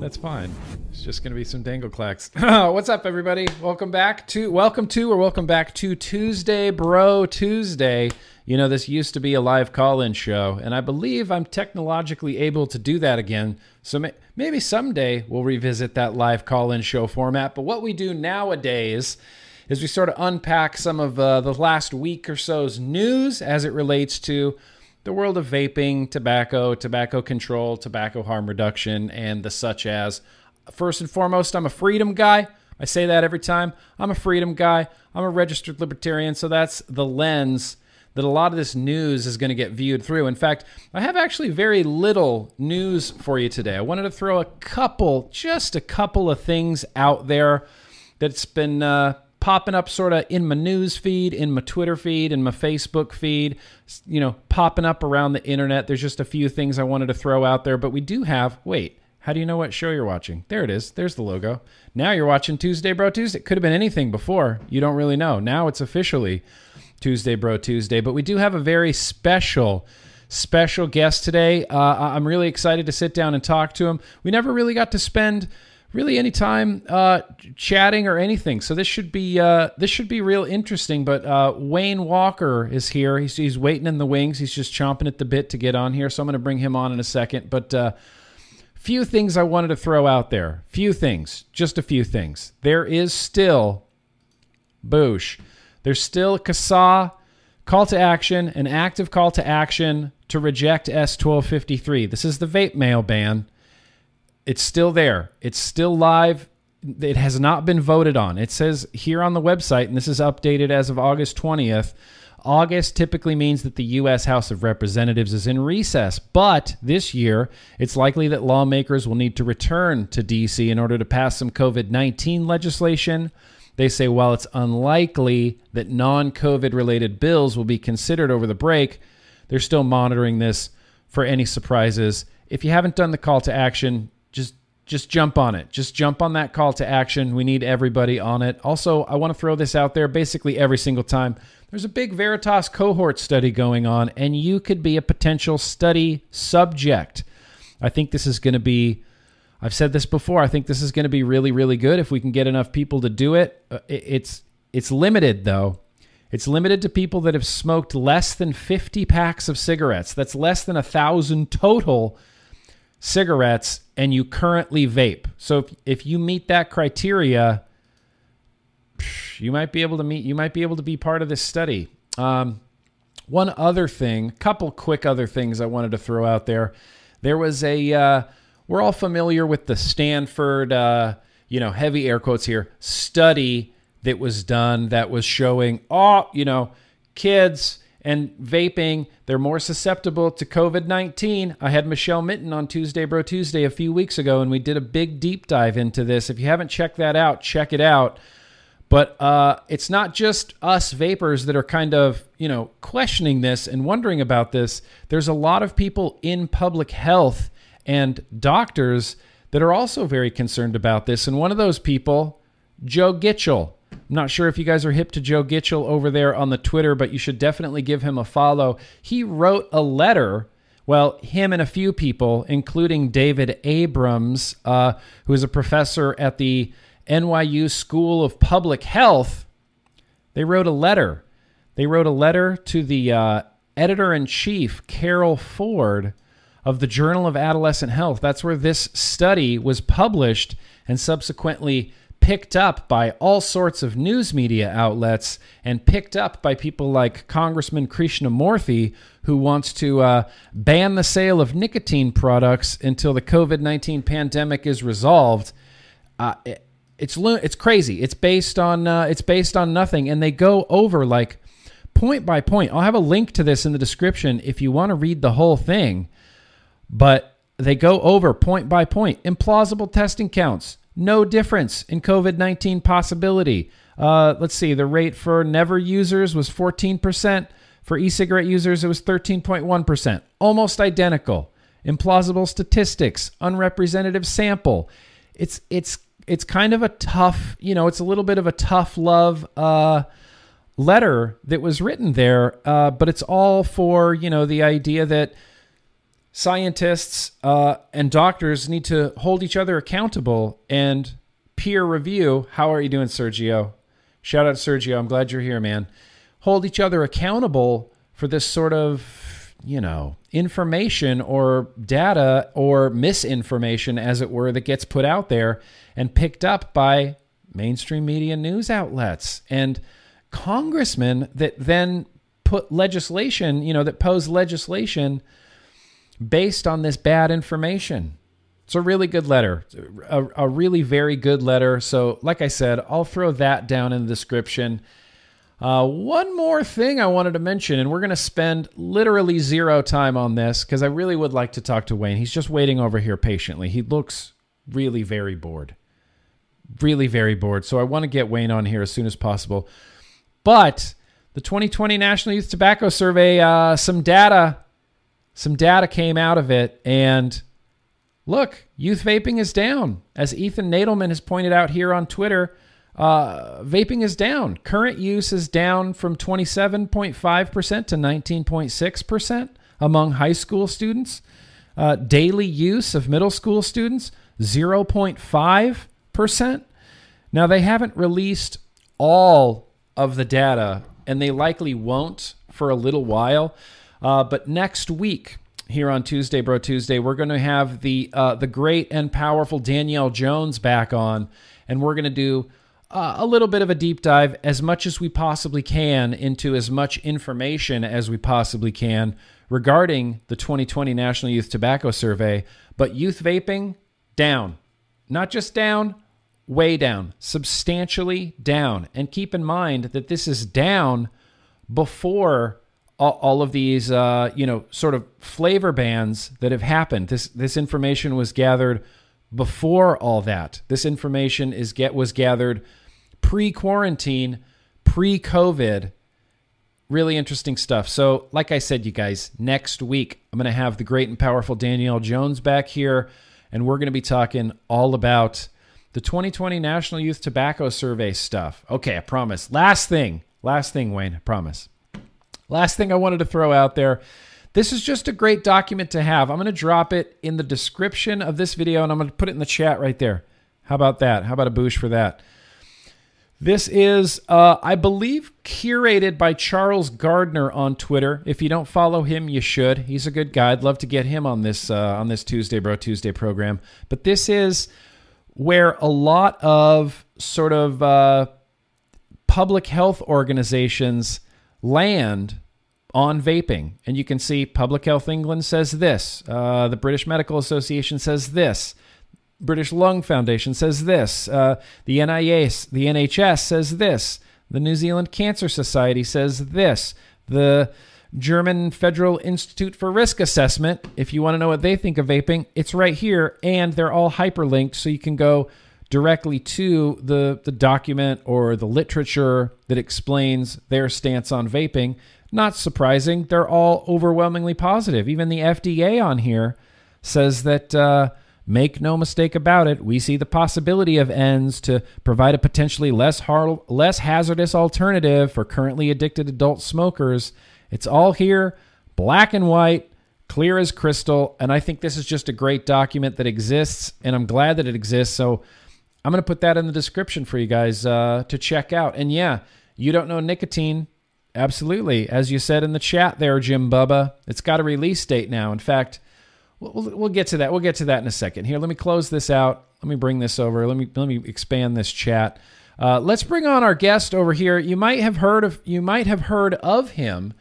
That's fine. It's just going to be some dangle clacks. What's up, everybody? Welcome back to, welcome to, or welcome back to Tuesday, Bro Tuesday. You know, this used to be a live call in show, and I believe I'm technologically able to do that again. So may- maybe someday we'll revisit that live call in show format. But what we do nowadays is we sort of unpack some of uh, the last week or so's news as it relates to the world of vaping, tobacco, tobacco control, tobacco harm reduction, and the such as. First and foremost, I'm a freedom guy. I say that every time. I'm a freedom guy. I'm a registered libertarian, so that's the lens that a lot of this news is going to get viewed through. In fact, I have actually very little news for you today. I wanted to throw a couple, just a couple of things out there that's been uh, popping up sort of in my news feed, in my Twitter feed, in my Facebook feed, you know, popping up around the internet. There's just a few things I wanted to throw out there, but we do have, wait, how do you know what show you're watching? There it is. There's the logo. Now you're watching Tuesday Bro Tuesday. Could have been anything before. You don't really know. Now it's officially Tuesday Bro Tuesday, but we do have a very special special guest today. Uh, I'm really excited to sit down and talk to him. We never really got to spend really any time uh, chatting or anything. So this should be uh, this should be real interesting. But uh, Wayne Walker is here. He's, he's waiting in the wings. He's just chomping at the bit to get on here. So I'm going to bring him on in a second. But uh, few things I wanted to throw out there. Few things, just a few things. There is still Boosh. There's still CASAA call to action, an active call to action to reject S1253. This is the vape mail ban. It's still there. It's still live. It has not been voted on. It says here on the website, and this is updated as of August 20th. August typically means that the U.S. House of Representatives is in recess, but this year it's likely that lawmakers will need to return to D.C. in order to pass some COVID 19 legislation. They say while it's unlikely that non COVID related bills will be considered over the break, they're still monitoring this for any surprises. If you haven't done the call to action, just jump on it. Just jump on that call to action. We need everybody on it. Also, I want to throw this out there basically every single time. There's a big Veritas cohort study going on, and you could be a potential study subject. I think this is going to be, I've said this before, I think this is going to be really, really good if we can get enough people to do it. Uh, it's, it's limited, though. It's limited to people that have smoked less than 50 packs of cigarettes. That's less than a thousand total cigarettes and you currently vape. So if, if you meet that criteria, you might be able to meet. You might be able to be part of this study. Um, one other thing, couple quick other things I wanted to throw out there. There was a. Uh, we're all familiar with the Stanford, uh, you know, heavy air quotes here, study that was done that was showing, oh, you know, kids and vaping, they're more susceptible to COVID 19. I had Michelle Minton on Tuesday, Bro Tuesday, a few weeks ago, and we did a big deep dive into this. If you haven't checked that out, check it out. But uh, it's not just us vapors that are kind of, you know, questioning this and wondering about this. There's a lot of people in public health and doctors that are also very concerned about this. And one of those people, Joe Gitchell, I'm not sure if you guys are hip to Joe Gitchell over there on the Twitter, but you should definitely give him a follow. He wrote a letter. Well, him and a few people, including David Abrams, uh, who is a professor at the NYU School of Public Health, they wrote a letter. They wrote a letter to the uh, editor in chief, Carol Ford, of the Journal of Adolescent Health. That's where this study was published and subsequently picked up by all sorts of news media outlets and picked up by people like Congressman Krishnamoorthi, who wants to uh, ban the sale of nicotine products until the COVID 19 pandemic is resolved. Uh, it, it's it's crazy. It's based on uh, it's based on nothing, and they go over like point by point. I'll have a link to this in the description if you want to read the whole thing. But they go over point by point implausible testing counts, no difference in COVID 19 possibility. Uh, let's see, the rate for never users was 14%. For e cigarette users, it was 13.1%. Almost identical. Implausible statistics, unrepresentative sample. It's, it's, it's kind of a tough, you know, it's a little bit of a tough love uh, letter that was written there, uh, but it's all for, you know, the idea that scientists uh, and doctors need to hold each other accountable and peer review. How are you doing, Sergio? Shout out Sergio. I'm glad you're here, man. Hold each other accountable for this sort of, you know, information or data or misinformation, as it were, that gets put out there and picked up by mainstream media news outlets and congressmen that then put legislation, you know, that pose legislation based on this bad information. It's a really good letter, a, a, really very good letter. So, like I said, I'll throw that down in the description. Uh, one more thing I wanted to mention, and we're going to spend literally zero time on this because I really would like to talk to Wayne. He's just waiting over here patiently. He looks really very bored. Really very bored. So, I want to get Wayne on here as soon as possible. But the 2020 National Youth Tobacco Survey, uh, some data, some data came out of it, and look, youth vaping is down. As Ethan Nadelmann has pointed out here on Twitter, uh, vaping is down. Current use is down from 27.5% to 19.6% among high school students. Uh, daily use of middle school students, 0.5%. Now, they haven't released all of the data, and they likely won't for a little while. Uh, but next week, here on Tuesday, Bro Tuesday, we're going to have the uh, the great and powerful Danielle Jones back on, and we're going to do uh, a little bit of a deep dive, as much as we possibly can, into as much information as we possibly can regarding the 2020 National Youth Tobacco Survey. But youth vaping down, not just down, way down, substantially down, and keep in mind that this is down before all, all of these, uh, you know, sort of flavor bans that have happened. This this information was gathered before all that. This information is get was gathered pre-quarantine, pre-COVID. Really interesting stuff. So, like I said, you guys, next week I'm going to have the great and powerful Danielle Jones back here, and we're going to be talking all about the 2020 National Youth Tobacco Survey stuff. Okay, I promise. Last thing, last thing, Wayne, I promise. Last thing I wanted to throw out there. This is just a great document to have. I'm going to drop it in the description of this video and I'm going to put it in the chat right there. How about that? How about a boost for that? This is, uh, I believe, curated by Charles Gardner on Twitter. If you don't follow him, you should. He's a good guy. I'd love to get him on this uh, on this Tuesday Bro Tuesday program. But this is where a lot of sort of uh, public health organizations land on vaping. And you can see Public Health England says this, uh, the British Medical Association says this, British Lung Foundation says this, uh, the NIH, the NHS says this, the New Zealand Cancer Society says this, the German Federal Institute for Risk Assessment, if you want to know what they think of vaping, it's right here, and they're all hyperlinked, so you can go directly to the, the document or the literature that explains their stance on vaping. Not surprising, they're all overwhelmingly positive. Even the FDA on here says that, uh, make no mistake about it, we see the possibility of ENDS to provide a potentially less, hard, less hazardous alternative for currently addicted adult smokers. It's all here, black and white, clear as crystal. And I think this is just a great document that exists, and I'm glad that it exists. So I'm going to put that in the description for you guys uh, to check out. And yeah, you don't know nicotine. Absolutely. As you said in the chat there, Jim Bubba, it's got a release date now. In fact, we'll, we'll get to that. We'll get to that in a second. Here, let me close this out. Let me bring this over. Let me let me expand this chat. Uh, let's bring on our guest over here. You might have heard of you might have heard of him.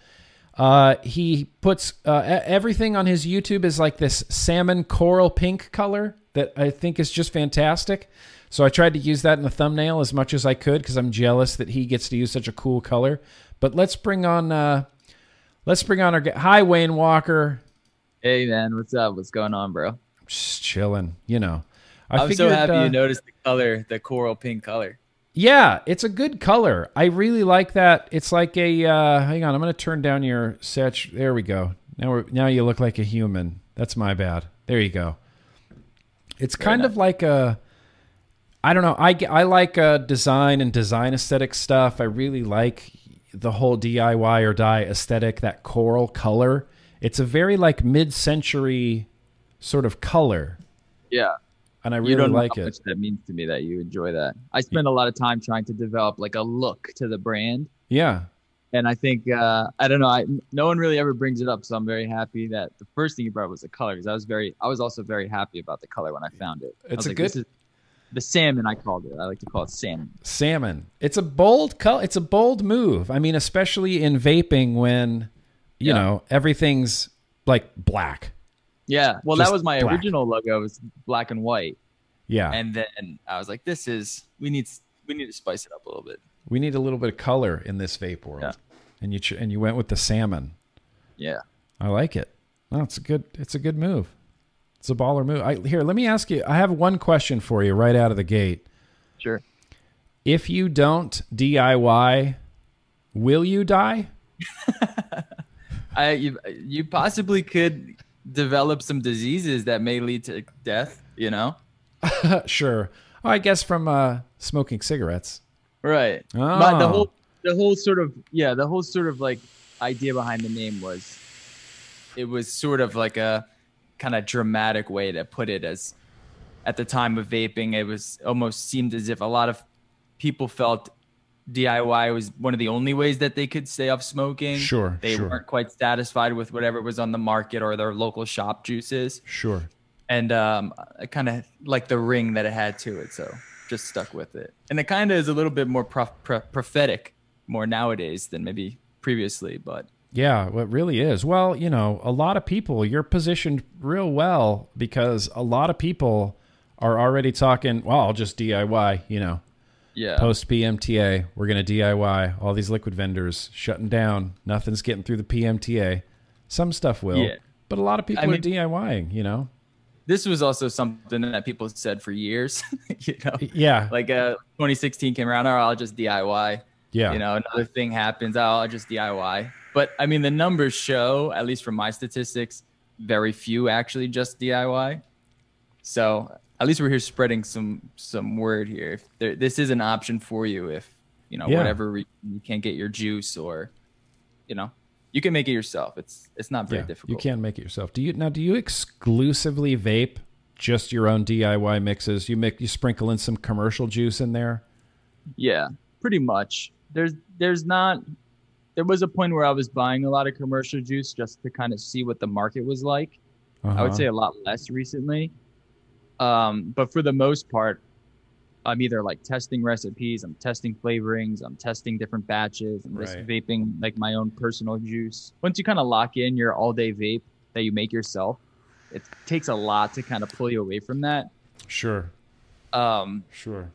Uh, he puts uh, everything on his YouTube is like this salmon coral pink color that I think is just fantastic. So I tried to use that in the thumbnail as much as I could because I'm jealous that he gets to use such a cool color. But let's bring on uh let's bring on our hi Wayne Walker. Hey man, what's up? What's going on, bro? Just chilling, you know. I am so happy uh, you noticed the color, the coral pink color. Yeah, it's a good color. I really like that. It's like a uh hang on, I'm gonna turn down your satch. There we go. Now we're now you look like a human. That's my bad. There you go. It's Fair kind enough. of like a I don't know. I, I like uh, design and design aesthetic stuff. I really like the whole DIY or die aesthetic. That coral color It's a very like mid-century sort of color. Yeah. And I really you don't like know it. much that means to me that you enjoy that. I spend a lot of time trying to develop like a look to the brand. Yeah. And I think uh, I don't know. I no one really ever brings it up, so I'm very happy that the first thing you brought was the color because I was very I was also very happy about the color when I found it. It's a like, good- the salmon. I called it. I like to call it salmon. Salmon. It's a bold color. It's a bold move. I mean, especially in vaping when you Yeah. know everything's like black. Yeah. Well, Just that was my black. original logo. It was black and white, Yeah. and then I was like, this is we need we need to spice it up a little bit. we need a little bit of color in this vape world. Yeah. And you ch- and you went with the salmon. Yeah. I like it. No, it's a good. It's a good move. It's a baller move. I, here, let me ask you. I have one question for you right out of the gate. Sure. If you don't DIY, will you die? I you, you possibly could develop some diseases that may lead to death. You know. sure. Oh, I guess from uh, smoking cigarettes. Right. But the Oh. whole the whole sort of yeah, the whole sort of like idea behind the name was it was sort of like a kind of dramatic way to put it as at the time of vaping it was almost seemed as if a lot of people felt DIY was one of the only ways that they could stay off smoking. Sure, They sure. weren't quite satisfied with whatever was on the market or their local shop juices. Sure. And um, I kind of like the ring that it had to it. So just stuck with it. And it kind of is a little bit more prof- pro- prophetic more nowadays than maybe previously. But Yeah, well, it really is. Well, you know, a lot of people, you're positioned real well because a lot of people are already talking, well, I'll just DIY, you know, yeah. post PMTA, we're going to DIY. All these liquid vendors shutting down. Nothing's getting through the PMTA. Some stuff will, Yeah. but a lot of people I are mean- DIYing, you know? this was also something that people said for years. you know, Yeah. like uh, 2016 came around, oh, I'll just DIY. yeah. You know, another thing happens, oh, I'll just DIY. But I mean, the numbers show, at least from my statistics, very few actually just DIY. So at least we're here spreading some some word here. If there, this is an option for you, if you know Yeah. whatever re- you can't get your juice or, you know, you can make it yourself. It's it's not very yeah. difficult. You can make it yourself. Do you now do you exclusively vape just your own DIY mixes? You make you sprinkle in some commercial juice in there? Yeah, pretty much. There's there's not there was a point where I was buying a lot of commercial juice just to kind of see what the market was like. I Uh-huh. would say a lot less recently. Um, but for the most part, I'm either like testing recipes, I'm testing flavorings, I'm testing different batches, I'm just Right. vaping like my own personal juice. Once you kind of lock in your all day vape that you make yourself, it takes a lot to kind of pull you away from that. Sure. Um, Sure.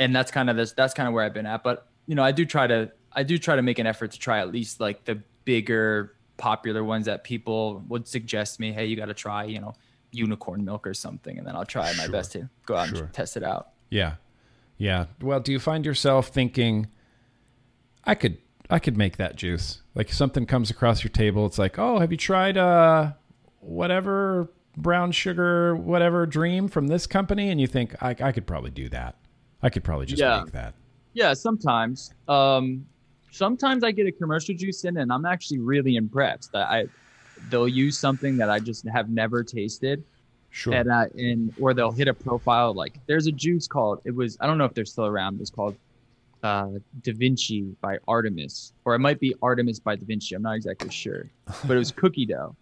and that's kind of this that's kind of where I've been at. But you know, I do try to I do try to make an effort to try at least like the bigger popular ones that people would suggest me, hey, you got to try, you know, unicorn milk or something, and then I'll try my best to go out Sure. and test it out. Yeah. Yeah. Well, do you find yourself thinking I could I could make that juice? Like something comes across your table, it's like, "Oh, have you tried uh whatever brown sugar whatever dream from this company?" And you think, "I I could probably do that. I could probably just Yeah. make that." Yeah, sometimes. Um, sometimes I get a commercial juice in, and I'm actually really impressed. I, I they'll use something that I just have never tasted, Sure. and uh, and or they'll hit a profile like there's a juice called it was I don't know if they're still around. It was called uh, Da Vinci by Artemis, or it might be Artemis by Da Vinci. I'm not exactly sure, but it was cookie dough.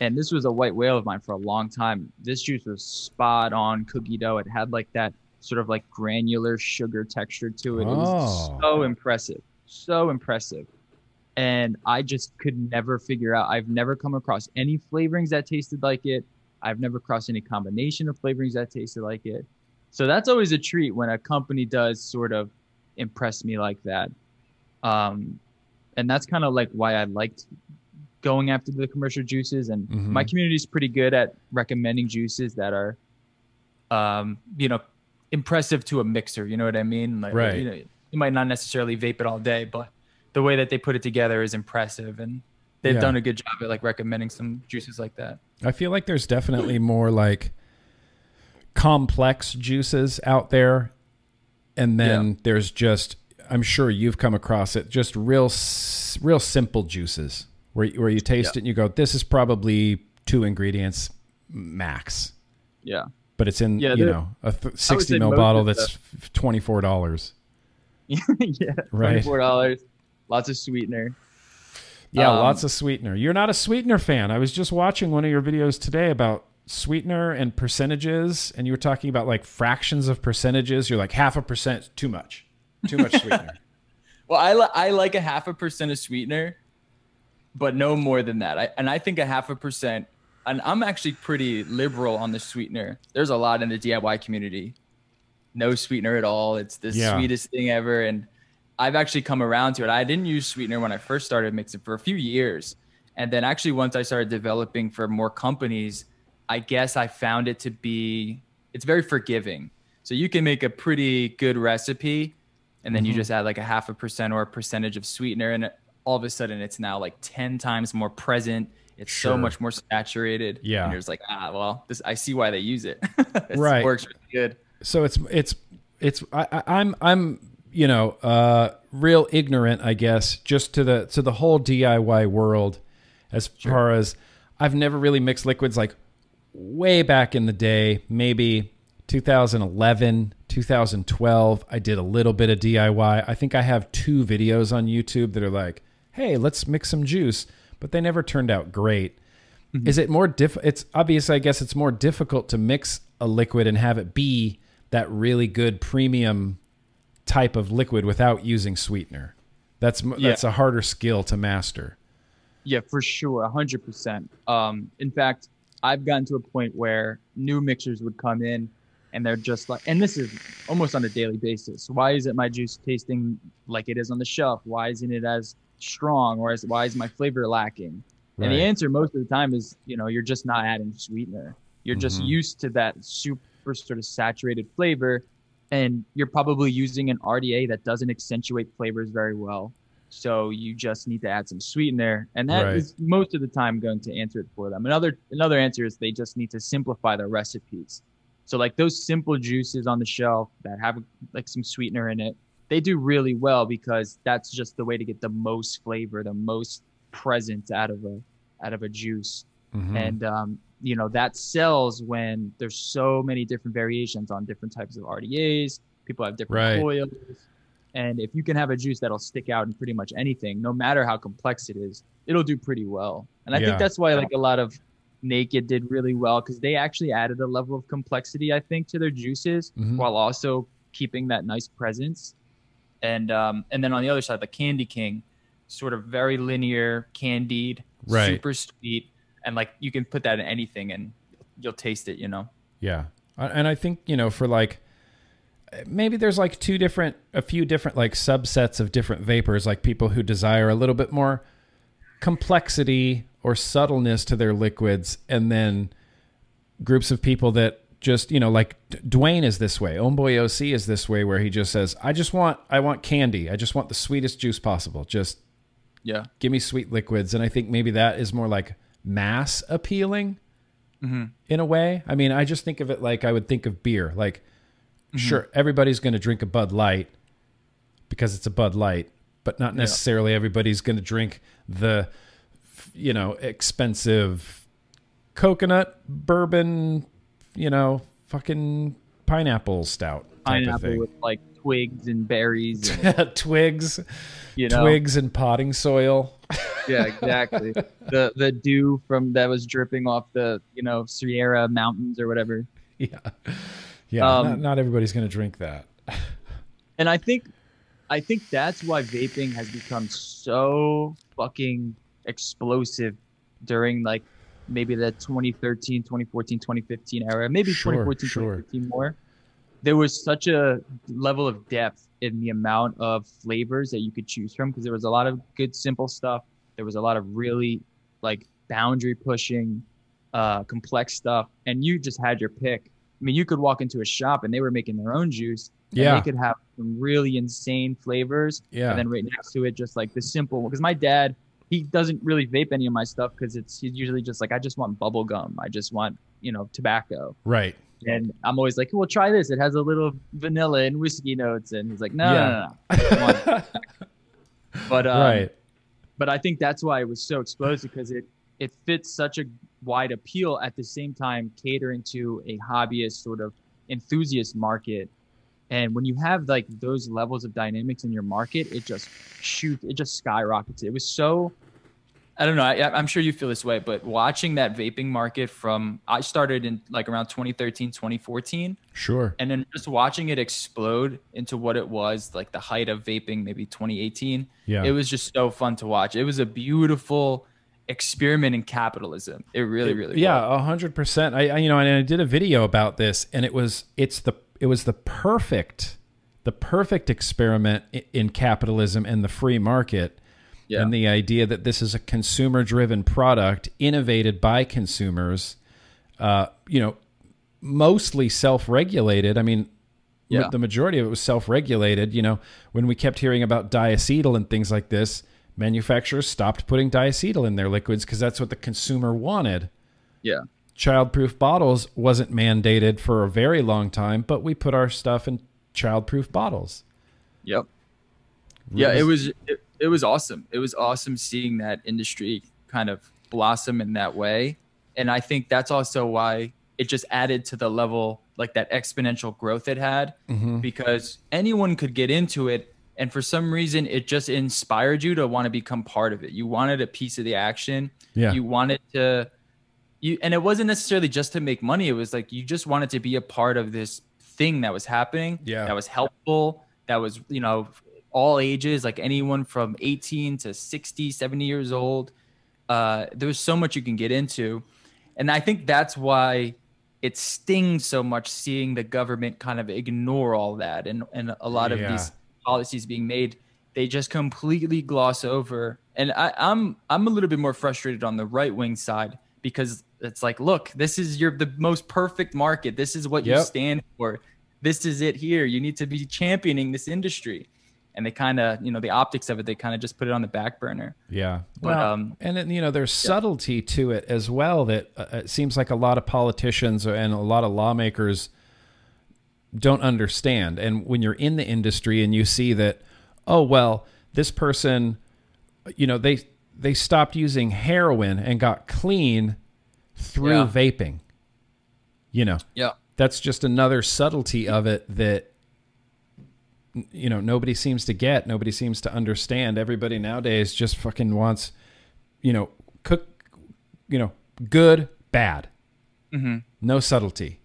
And this was a white whale of mine for a long time. This juice was spot on cookie dough. It had like that sort of like granular sugar texture to it. It was Oh. so impressive, so impressive. And I just could never figure out. I've never come across any flavorings that tasted like it. I've never crossed any combination of flavorings that tasted like it. So that's always a treat when a company does sort of impress me like that. Um, and that's kind of like why I liked going after the commercial juices. And Mhm. my community is pretty good at recommending juices that are, um, you know, impressive to a mixer. You know what I mean? Like, Right. You, know, you might not necessarily vape it all day, but the way that they put it together is impressive, and they've Yeah. done a good job at like recommending some juices like that. I feel like there's definitely more like complex juices out there, and then Yeah. there's just I'm sure you've come across it, just real real simple juices where where you taste it and you go, this is probably two ingredients max, Yeah. but it's in Yeah, you know a th- sixty say ml bottle that's twenty four dollars. yeah. Right. Twenty-four dollars. Lots of sweetener. Yeah, Um, lots of sweetener. You're not a sweetener fan. I was just watching one of your videos today about sweetener and percentages, and you were talking about like fractions of percentages. You're like half a percent too much, too much sweetener. Well, I, li- I like a half a percent of sweetener, but no more than that. I, and I think a half a percent, and I'm actually pretty liberal on the sweetener. There's a lot in the DIY community. No sweetener at all. It's the Yeah. sweetest thing ever. And I've actually come around to it. I didn't use sweetener when I first started mixing for a few years. And then actually, once I started developing for more companies, I guess I found it to be, it's very forgiving. So you can make a pretty good recipe and then you Mm-hmm. just add like a half a percent or a percentage of sweetener and all of a sudden it's now like 10 times more present it's Sure. so much more saturated Yeah. and you're just like ah well this i see why they use it Right. works really good so it's it's it's I, I'm I'm you know uh, real ignorant, I guess, just to the to the whole DIY world. As far as I've never really mixed liquids like way back in the day, maybe 2011, 2012. I did a little bit of DIY. I think I have two videos on YouTube that are like, "Hey, let's mix some juice," but they never turned out great. Is it more diff? It's obvious. I guess it's more difficult to mix a liquid and have it be that really good premium type of liquid without using sweetener. That's Yeah. that's a harder skill to master. yeah for sure 100% um in fact i've gotten to a point where new mixers would come in and they're just like and this is almost on a daily basis why isn't my juice tasting like it is on the shelf why isn't it as strong or is, why is my flavor lacking And the answer most of the time is, you know, you're just not adding sweetener. You're just Mhm. used to that sort of saturated flavor, and you're probably using an RDA that doesn't accentuate flavors very well. So you just need to add some sweetener, and that is Right. most of the time going to answer it for them. Another another answer is they just need to simplify their recipes. So like those simple juices on the shelf that have like some sweetener in it, they do really well because that's just the way to get the most flavor, the most presence out of a out of a juice Mhm. and um, you know that sells when there's so many different variations on different types of RDAs. People have different Right. oils, and if you can have a juice that'll stick out in pretty much anything, no matter how complex it is, it'll do pretty well. And I Yeah. think that's why like a lot of Naked did really well because they actually added a level of complexity, I think, to their juices Mhm. while also keeping that nice presence. And um, and then on the other side, the Candy King, sort of very linear, candied, Right. super sweet, and like you can put that in anything and you'll taste it. You know. Yeah. And I think, you know, for like maybe there's like two different a few different like subsets of different vapors like people who desire a little bit more complexity or subtleness to their liquids and then groups of people that just, you know, like Dwayne is this way. Homeboy OC is this way where he just says, "I just want I want candy. I just want the sweetest juice possible. Just Yeah. give me sweet liquids." And I think maybe that is more like mass appealing Mm-hmm. in a way. I mean, I just think of it like I would think of beer. Like, Mm-hmm. sure, everybody's going to drink a Bud Light because it's a Bud Light, but not Yeah. necessarily everybody's going to drink the, you know, expensive coconut bourbon, you know, fucking pineapple stout Pineapple with like twigs and berries. And. Twigs, you know. twigs and potting soil. Yeah, exactly. the the dew from that was dripping off the you know Sierra mountains or whatever. Yeah, yeah. Um, not, not everybody's going to drink that. And I think I think that's why vaping has become so fucking explosive during like maybe the 2013, 2014, 2015 era, maybe Sure, 2014, sure. 2015 more. There was such a level of depth in the amount of flavors that you could choose from because there was a lot of good simple stuff. There was a lot of really like boundary pushing, uh, complex stuff, and you just had your pick. I mean, you could walk into a shop and they were making their own juice. and Yeah. they could have some really insane flavors, Yeah. and then right next to it, just like the simple. Because my dad, he doesn't really vape any of my stuff because it's he's usually just like I just want bubble gum. I just want you know tobacco. right. And I'm always like, well, try this. It has a little vanilla and whiskey notes. And he's like, no, Yeah. no, no, no. But um, right. but I think that's why it was so explosive because it it fits such a wide appeal at the same time catering to a hobbyist sort of enthusiast market. And when you have like those levels of dynamics in your market, it just shoots, it just skyrockets. It was so I don't know. I, I'm sure you feel this way, but watching that vaping market from I started in like around 2013, 2014, Sure. and then just watching it explode into what it was like the height of vaping, maybe 2018. Yeah. It was just so fun to watch. It was a beautiful experiment in capitalism. It really, really, yeah, a hundred percent. I, I you know, and I did a video about this, and it was it's the it was the perfect the perfect experiment in capitalism and the free market, Yeah. and the idea that this is a consumer driven product innovated by consumers, uh, you know, mostly self regulated. I mean. Yeah. The majority of it was self-regulated. You know, when we kept hearing about diacetyl and things like this, manufacturers stopped putting diacetyl in their liquids because that's what the consumer wanted yeah. childproof bottles wasn't mandated for a very long time, but we put our stuff in childproof bottles. Yep. Yeah, it was it, it was awesome. It was awesome seeing that industry kind of blossom in that way. And I think that's also why it just added to the level like that exponential growth it had Mm-hmm. because anyone could get into it and for some reason it just inspired you to want to become part of it. You wanted a piece of the action. Yeah. You wanted to you and it wasn't necessarily just to make money. It was like you just wanted to be a part of this thing that was happening. Yeah. That was helpful. That was, you know, all ages, like anyone from 18 to 60, 70 years old. Uh, there's so much you can get into. And I think that's why it stings so much seeing the government kind of ignore all that and, and a lot of Yeah. these policies being made. They just completely gloss over. And I, i'm i'm a little bit more frustrated on the right wing side because it's like look this is your the most perfect market. This is what you stand for. This is it here. You need to be championing this industry and they kind of you know the optics of it they kind of just put it on the back burner Yeah. But, Well, um, and then, you know, there's subtlety to it as well that uh, it seems like a lot of politicians and a lot of lawmakers don't understand. And when you're in the industry and you see that, oh well, this person, you know, they they stopped using heroin and got clean through Yeah. vaping. You know, yeah that's just another subtlety of it that you know nobody seems to get nobody seems to understand. Everybody nowadays just fucking wants you know cook you know good bad. Mm-hmm. no subtlety.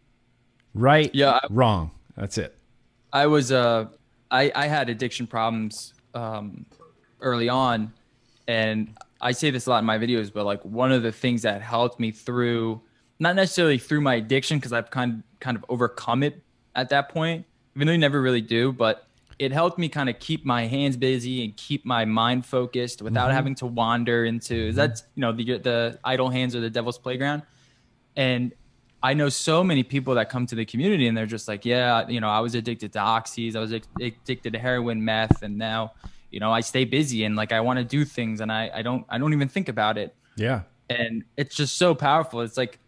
Right Yeah, I- wrong. That's it. I was uh I I had addiction problems um early on and I say this a lot in my videos but like one of the things that helped me through not necessarily through my addiction because I've kind kind of overcome it at that point even though you never really do but it helped me kind of keep my hands busy and keep my mind focused without mm-hmm. having to wander into that's you know the the idle hands or the devil's playground and I know so many people that come to the community and they're just like, yeah, you know, I was addicted to oxys, I was addicted to heroin, meth, and now, you know, I stay busy and like I want to do things and I I don't I don't even think about it. yeah And it's just so powerful. It's like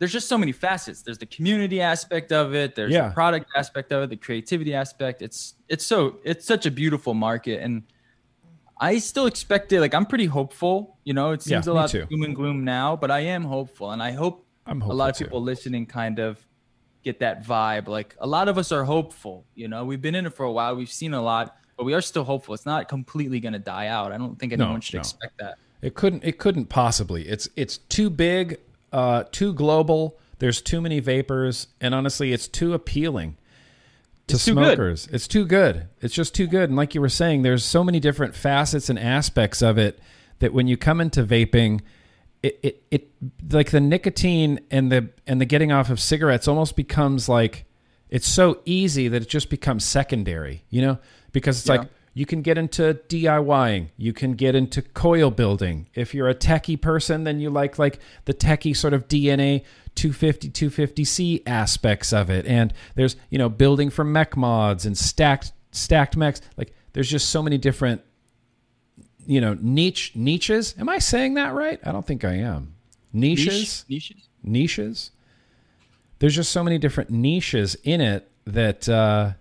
there's just so many facets. There's the community aspect of it. There's Yeah. the product aspect of it. The creativity aspect. It's it's so it's such a beautiful market, and I still expect it. Like I'm pretty hopeful. You know, it seems Yeah, a lot too. of doom and gloom now, but I am hopeful, and I hope i'm a lot of too. people listening kind of get that vibe. Like a lot of us are hopeful. You know, we've been in it for a while. We've seen a lot, but we are still hopeful. It's not completely going to die out. I don't think No, anyone should no. expect that. It couldn't. It couldn't possibly. It's it's too big, uh, too global. There's too many vapors, and honestly, it's too appealing to It's too smokers. It's too good. It's just too good. And like you were saying, there's so many different facets and aspects of it that when you come into vaping, it it, it like the nicotine and the and the getting off of cigarettes almost becomes like it's so easy that it just becomes secondary. You know, because it's Yeah. like you can get into DIYing. You can get into coil building. If you're a techie person, then you like like the techie sort of DNA 250 250C aspects of it. And there's, you know, building for mech mods and stacked stacked mechs. Like there's just so many different you know, niche niches. Am I saying that right? I don't think I am. Niches? Niche? Niches? niches. There's just so many different niches in it that uh,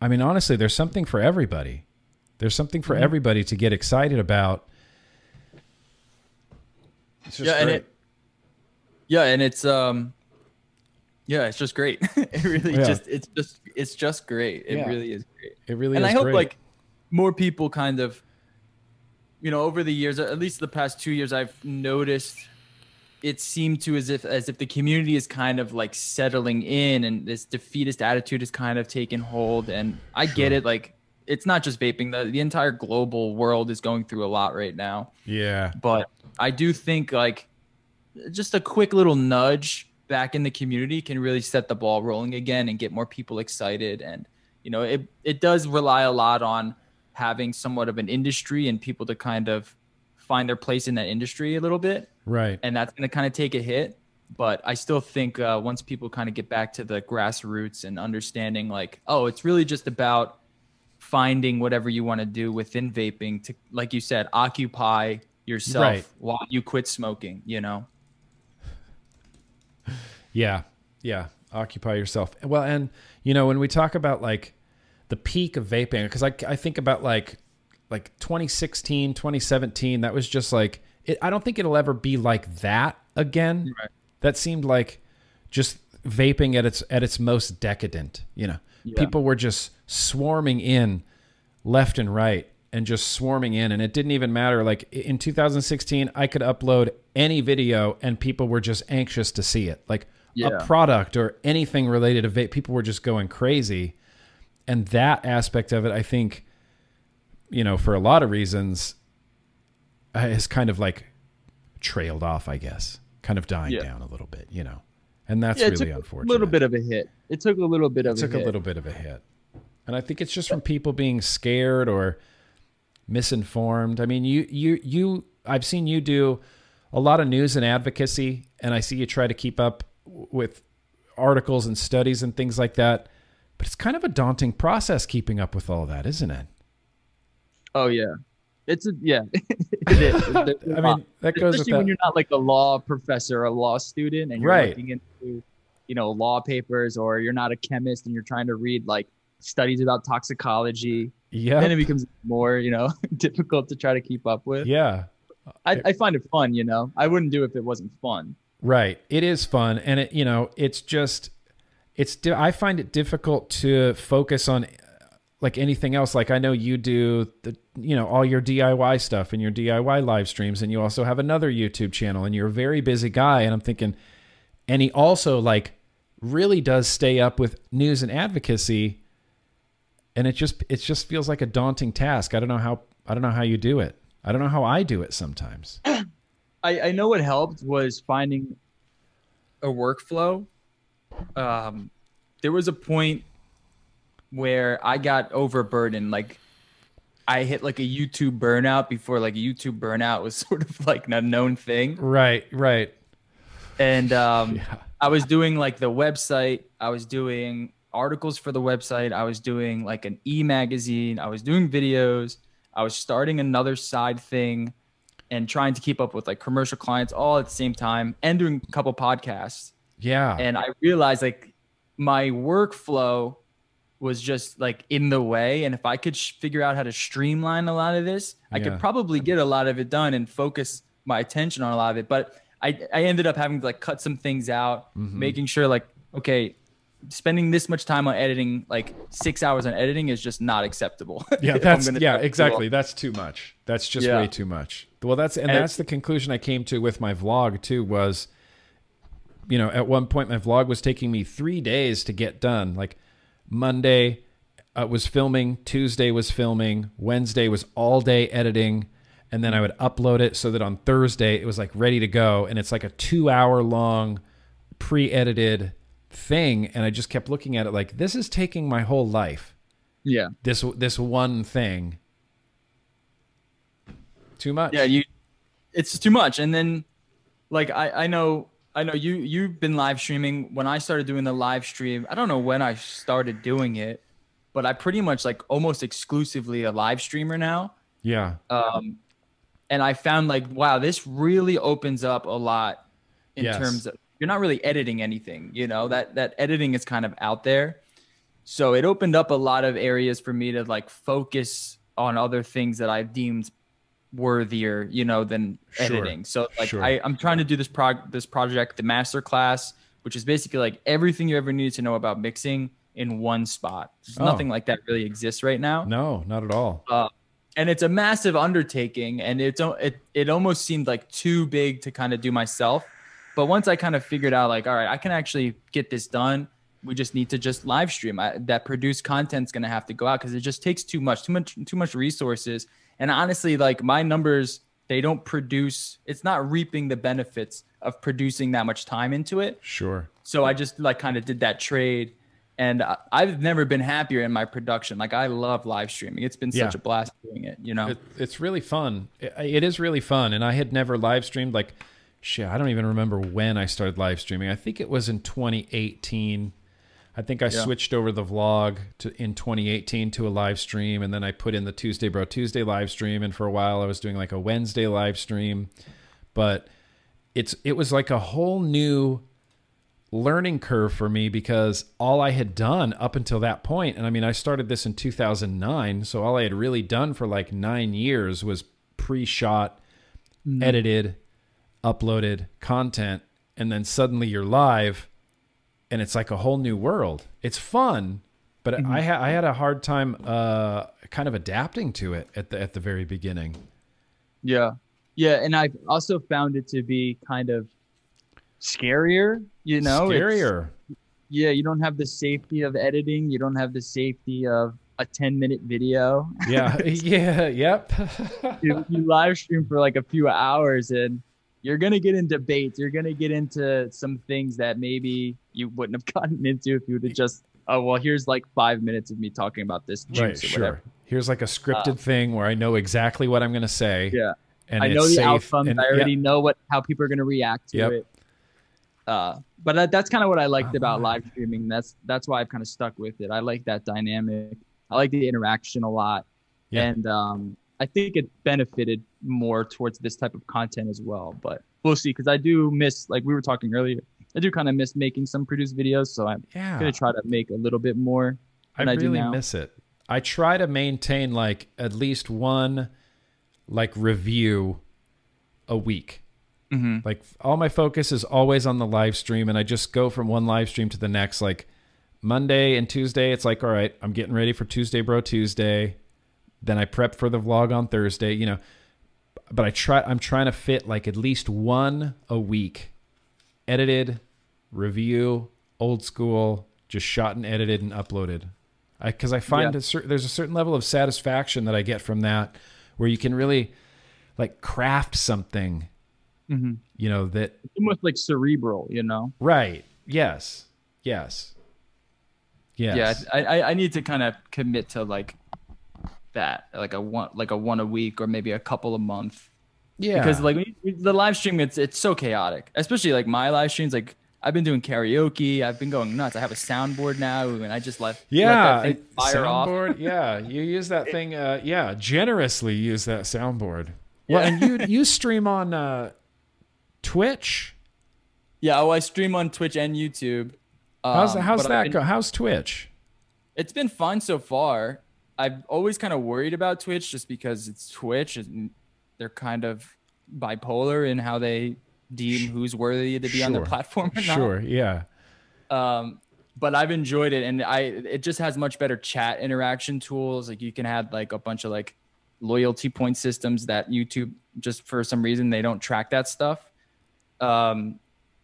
I mean, honestly, there's something for everybody. There's something for everybody to get excited about. It's just yeah, and it, yeah, and it's um, yeah, it's just great. it really Yeah. just it's just it's just great. It Yeah. really is great. it really is. and is I hope great. like more people kind of, you know, over the years, at least the past two years, I've noticed it seemed to as if as if the community is kind of like settling in and this defeatist attitude is kind of taken hold. And I get it, like it's not just vaping; the the entire global world is going through a lot right now. yeah, But I do think like just a quick little nudge back in the community can really set the ball rolling again and get more people excited. And you know, it it does rely a lot on having somewhat of an industry and people to kind of find their place in that industry a little bit, right. and that's going to kind of take a hit. But I still think uh, once people kind of get back to the grassroots and understanding, like, oh, it's really just about finding whatever you want to do within vaping to, like you said, occupy yourself Right. while you quit smoking. You know? Yeah. Yeah. Occupy yourself. Well, and you know, when we talk about like the peak of vaping, because I, I think about like like 2016, 2017, that was just like it, I don't think it'll ever be like that again. Right. That seemed like just vaping at its at its most decadent. You know, Yeah. people were just swarming in left and right and just swarming in and it didn't even matter like in 2016 i could upload any video and people were just anxious to see it like Yeah. a product or anything related to vape people were just going crazy and that aspect of it i think you know for a lot of reasons uh, has kind of like trailed off i guess kind of dying Yeah. down a little bit you know and that's yeah, really unfortunate a little bit of a hit. It took a little bit of it took a a hit. little bit of a hit. And I think it's just from people being scared or misinformed. I mean, you you you I've seen you do a lot of news and advocacy and I see you try to keep up with articles and studies and things like that. But it's kind of a daunting process keeping up with all that, isn't it? Oh yeah, it's a yeah. it is. I mean, that goes especially when that. you're not like a law professor or a law student and you're Right. looking into you know law papers or you're not a chemist and you're trying to read like studies about toxicology Yeah. then it becomes more you know difficult to try to keep up with Yeah. I, I find it fun you know i wouldn't do it if it wasn't fun Right. It is fun, and it you know it's just it's di- I find it difficult to focus on like anything else. Like I know you do the you know all your DIY stuff and your DIY live streams, and you also have another YouTube channel, and you're a very busy guy. And I'm thinking, and he also like really does stay up with news and advocacy, and it just it just feels like a daunting task. I don't know how I don't know how you do it. I don't know how I do it sometimes. I, I know what helped was finding a workflow. Um, there was a point where I got overburdened. Like I hit like a YouTube burnout before like YouTube burnout was sort of like an unknown thing. Right. Right. And um, Yeah. I was doing like the website. I was doing articles for the website. I was doing like an e magazine. I was doing videos. I was starting another side thing and trying to keep up with like commercial clients all at the same time and doing a couple podcasts. Yeah. And I realized like my workflow was just like in the way. And if I could sh- figure out how to streamline a lot of this, I Yeah. could probably get a lot of it done and focus my attention on a lot of it. But I, I ended up having to like cut some things out, Mhm. making sure like, okay, spending this much time on editing, like six hours on editing is just not acceptable. yeah that's yeah exactly that's too much that's just Yeah. way too much well that's and And- that's the conclusion i came to with my vlog too was you know at one point my vlog was taking me three days to get done like monday uh, was filming tuesday was filming wednesday was all day editing and then i would upload it so that on thursday it was like ready to go and it's like a two hour long pre-edited thing and i just kept looking at it like this is taking my whole life Yeah. this this one thing too much Yeah, you it's too much. And then like I I know I know you you've been live streaming when I started doing the live stream. I don't know when I started doing it, but I pretty much like almost exclusively a live streamer now. yeah Um and I found like wow, this really opens up a lot in Yes. terms of you're not really editing anything, you know. That that editing is kind of out there. So it opened up a lot of areas for me to like focus on other things that I deemed worthier, you know, than Sure. editing. So like Sure. I, I'm trying to do this prog this project, the master class, which is basically like everything you ever need to know about mixing in one spot. There's Oh. Nothing like that really exists right now. No, not at all. Uh, and it's a massive undertaking and it's it it almost seemed like too big to kind of do myself. But once I kind of figured out like, all right, I can actually get this done. We just need to just live stream. I, that produced content's gonna have to go out because it just takes too much, too much, too much resources. And honestly, like my numbers, they don't produce. It's not reaping the benefits of producing that much time into it. Sure. So I just like kind of did that trade, and I- I've never been happier in my production. Like I love live streaming. It's been such Yeah. a blast doing it. You know. It, it's really fun. It, it is really fun. And I had never live streamed like, shit, I don't even remember when I started live streaming. I think it was in 2018. I think I Yeah. switched over the vlog to in 2018 to a live stream, and then I put in the Tuesday Bro Tuesday live stream. And for a while, I was doing like a Wednesday live stream. But it's it was like a whole new learning curve for me because all I had done up until that point, and I mean, I started this in 2009, so all I had really done for like nine years was pre-shot, mm. edited, uploaded content, and then suddenly you're live, and it's like a whole new world. It's fun, but I had I had a hard time uh, kind of adapting to it at the at the very beginning. Yeah. Yeah. And I've also found it to be kind of scarier, you know? Scarier. yeah. You don't have the safety of editing, you don't have the safety of a 10 minute video. Yeah, yeah, yep. you, you live stream for like a few hours and you're going to get in debates. You're going to get into some things that maybe you wouldn't have gotten into if you would have just, oh, well, here's like five minutes of me talking about this juice right, or sure. whatever. Here's like a scripted thing where I know exactly what I'm going to say. Yeah. and I know the safe, outcomes. and- I already yeah, know what how people are going to react to Yep. it. Uh, but that, that's kind of what I liked Oh, about my. live streaming. That's that's why I've kind of stuck with it. I like that dynamic. I like the interaction a lot, Yeah. and um, I think it benefited more towards this type of content as well. But we'll see, because I do miss, like we were talking earlier, I do kind of miss making some produced videos. So I'm yeah. gonna try to make a little bit more. I I really miss it. I try to maintain like at least one like review a week. Mm-hmm. Like all my focus is always on the live stream, and I just go from one live stream to the next. Like Monday and Tuesday, it's like, all right, I'm getting ready for Tuesday Bro Tuesday. Then I prep for the vlog on Thursday. You know, but I try. I'm trying to fit like at least one a week, edited, review, old school, just shot and edited and uploaded. Because I, find Yeah. a cer- there's a certain level of satisfaction that I get from that, where you can really like craft something Mm-hmm. you know that It's almost like cerebral, you know. right yes yes yes Yeah, I, I I need to kind of commit to like that, like a one like a one a week or maybe a couple a month. yeah Because like the live stream, it's it's so chaotic, especially like my live streams. Like I've been doing karaoke, I've been going nuts. I have a soundboard now, and I just let yeah let that thing it- fire off. soundboard yeah you use that thing uh yeah generously use that soundboard well and you you stream on uh twitch Yeah, oh, I stream on Twitch and YouTube. how's Um, how's but I've that been- go how's twitch It's been fun so far. I've always kind of worried about Twitch just because it's Twitch and they're kind of bipolar in how they deem who's worthy to be on the platform or not. sure yeah Um, but I've enjoyed it, and I it just has much better chat interaction tools. Like you can have like a bunch of like loyalty point systems that YouTube just for some reason they don't track that stuff. Um,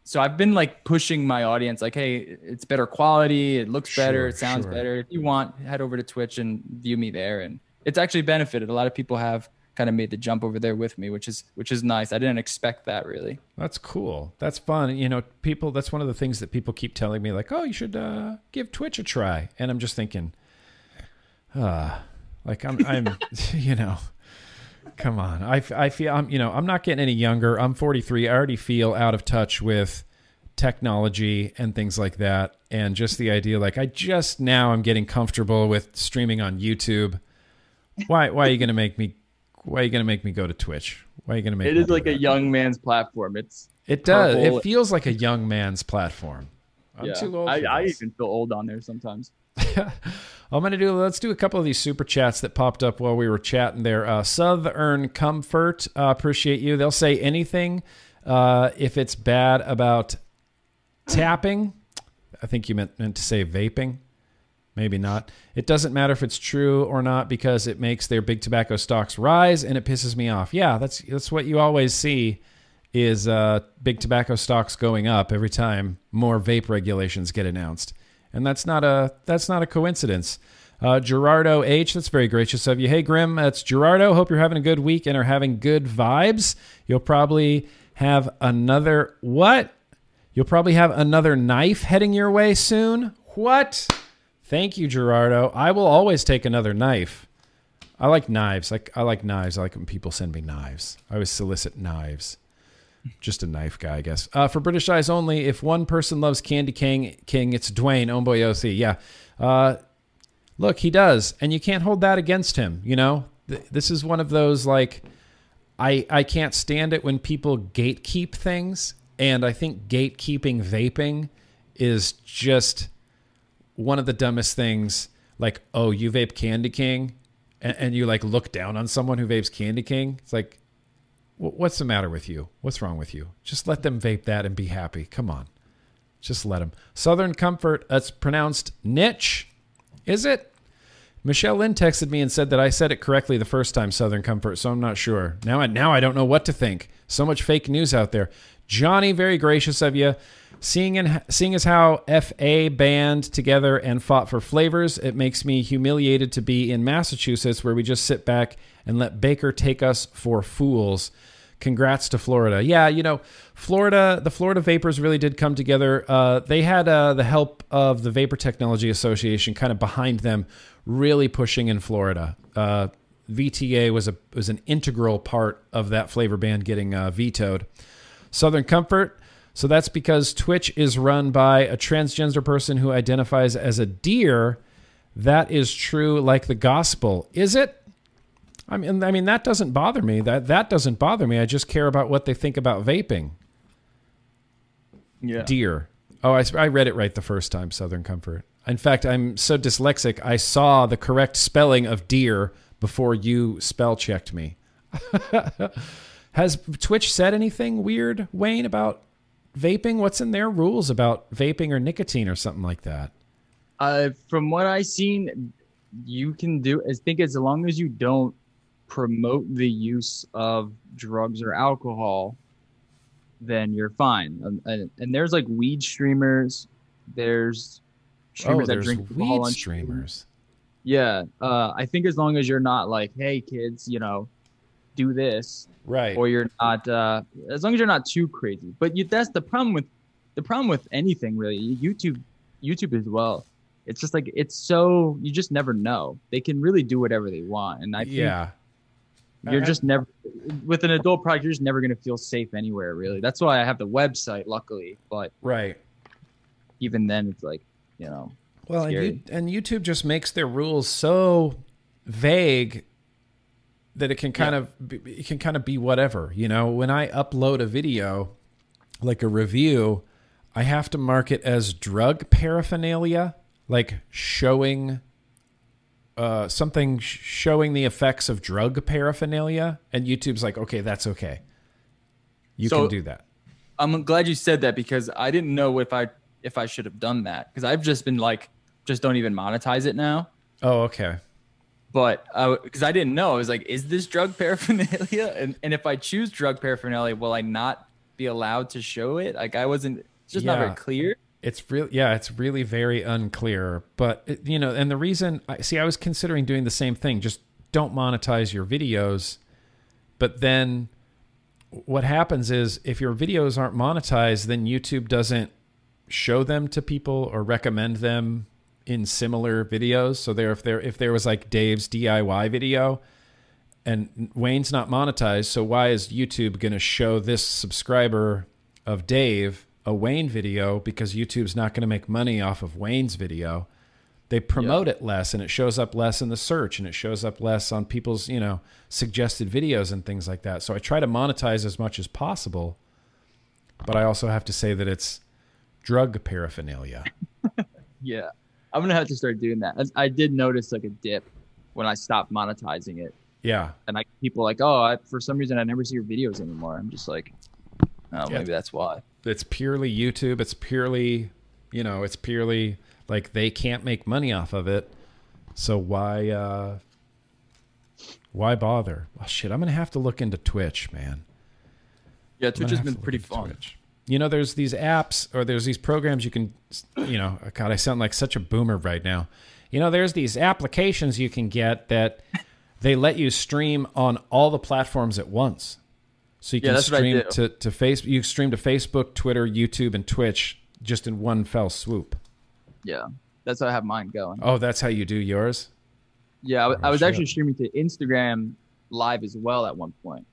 so I've been like pushing my audience, like, hey, it's better quality, it looks better, it sounds sure. better. If you want, head over to Twitch and view me there, and it's actually benefited. A lot of people have kind of made the jump over there with me, which is which is nice. I didn't expect that really. That's cool. That's fun. You know, people. That's one of the things that people keep telling me, like, "Oh, you should uh, give Twitch a try." And I'm just thinking, ah, like I'm, I'm, you know, come on. I, I feel I'm, you know, I'm not getting any younger. I'm 43. I already feel out of touch with technology and things like that, and just the idea, like, I just now I'm getting comfortable with streaming on YouTube. Why? Why are you going to make me? Why are you to make me go to Twitch? Why are you to make? It is like a young man's platform. It's It does. whole- It feels like a young man's platform. I'm yeah. too old. I, I even feel old on there sometimes. I'm gonna do. Let's do a couple of these super chats that popped up while we were chatting there. Uh, Southern Comfort, uh, appreciate you. They'll say anything uh, if it's bad about tapping. I think you meant meant to say vaping. Maybe not. It doesn't matter if it's true or not because it makes their big tobacco stocks rise and it pisses me off. Yeah, that's that's what you always see is uh, big tobacco stocks going up every time more vape regulations get announced, and that's not a that's not a coincidence. Uh, Gerardo H, that's very gracious of you. Hey Grim, that's Gerardo. Hope you're having a good week and are having good vibes. You'll probably have another what? You'll probably have another knife heading your way soon. What? Thank you, Gerardo. I will always take another knife. I like knives. Like I like knives. I like when people send me knives. I always solicit knives. Just a knife guy, I guess. Uh, for British eyes only, if one person loves Candy King, King, it's Dwayne Omboyosi. Yeah. Uh, look, he does, and you can't hold that against him. You know, Th- this is one of those like, I I can't stand it when people gatekeep things, and I think gatekeeping vaping is just one of the dumbest things. Like, oh, you vape Candy King, and, and you like look down on someone who vapes Candy King. It's like, what's the matter with you? What's wrong with you? Just let them vape that and be happy. Come on, just let them. Southern Comfort. That's pronounced niche. Is it? Michelle Lynn texted me and said that I said it correctly the first time, Southern Comfort, so I'm not sure. Now I, now I don't know what to think. So much fake news out there. Johnny, very gracious of you. Seeing, and, seeing as how FA band together and fought for flavors, it makes me humiliated to be in Massachusetts where we just sit back and let Baker take us for fools. Congrats to Florida. Yeah, you know, Florida, the Florida Vapors really did come together. Uh, they had uh, the help of the Vapor Technology Association kind of behind them, really pushing in Florida. Uh, VTA was a was an integral part of that flavor ban getting uh, vetoed. Southern Comfort. So that's because Twitch is run by a transgender person who identifies as a deer. That is true, like the gospel. Is it? I mean, I mean that doesn't bother me. That that doesn't bother me. I just care about what they think about vaping. Yeah. Deer. Oh, I, I read it right the first time. Southern Comfort. In fact, I'm so dyslexic. I saw the correct spelling of deer before you spell checked me. Has Twitch said anything weird, Wayne, about vaping? What's in their rules about vaping or nicotine or something like that? Uh, from what I've seen, you can do. I think as long as you don't promote the use of drugs or alcohol, then you're fine. Um, and, and there's like weed streamers. There's streamers oh, that there's drink weed streamers. Yeah, uh, I think as long as you're not like, hey kids, you know, do this, Right. or you're not, uh, as long as you're not too crazy. But you, that's the problem with the problem with anything really. YouTube, YouTube as well. It's just like it's so you just never know. They can really do whatever they want, and I think yeah. You're I- just never with an adult product. You're just never gonna feel safe anywhere really. That's why I have the website, luckily. But Right. even then, it's like you know, Well, and, you, and YouTube just makes their rules so vague that it can kind of be, it can kind of be whatever. You know, when I upload a video, like a review, I have to mark it as drug paraphernalia, like showing uh, something sh- showing the effects of drug paraphernalia, and YouTube's like, okay, that's okay. You So- can do that. I'm glad you said that because I didn't know if I if I should have done that because I've just been like, just don't even monetize it now. Oh, okay. But because I didn't know, I was like, is this drug paraphernalia? And and if I choose drug paraphernalia, will I not be allowed to show it? Like I wasn't. It's just not very clear. It's real, yeah. It's really very unclear. But you know, and the reason I see, I was considering doing the same thing. Just don't monetize your videos. But then, what happens is if your videos aren't monetized, then YouTube doesn't show them to people or recommend them in similar videos. So there, if there, if there was like Dave's DIY video, and Wayne's not monetized, so why is YouTube going to show this subscriber of Dave a Wayne video because YouTube's not going to make money off of Wayne's video? They promote it less and it shows up less in the search and it shows up less on people's, you know, suggested videos and things like that. So I try to monetize as much as possible, but I also have to say that it's drug paraphernalia. Yeah. I'm gonna have to start doing that. I, I did notice like a dip when I stopped monetizing it, Yeah. and like people like, oh, I, for some reason I never see your videos anymore. I'm just like, oh, Yeah. maybe that's why. It's purely YouTube. It's purely, you know, it's purely like they can't make money off of it. So why uh why bother? Well shit, I'm gonna have to look into Twitch, man. Yeah, Twitch has been pretty fun. Twitch. You know, there's these apps or there's these programs you can, you know, God, I sound like such a boomer right now. You know, there's these applications you can get that they let you stream on all the platforms at once. So you Yeah, can that's what I stream to, to Facebook, you stream to Facebook, Twitter, YouTube, and Twitch just in one fell swoop. Yeah, that's how I have mine going. Oh, that's how you do yours? Yeah, I, Oh, I was shit. actually streaming to Instagram live as well at one point.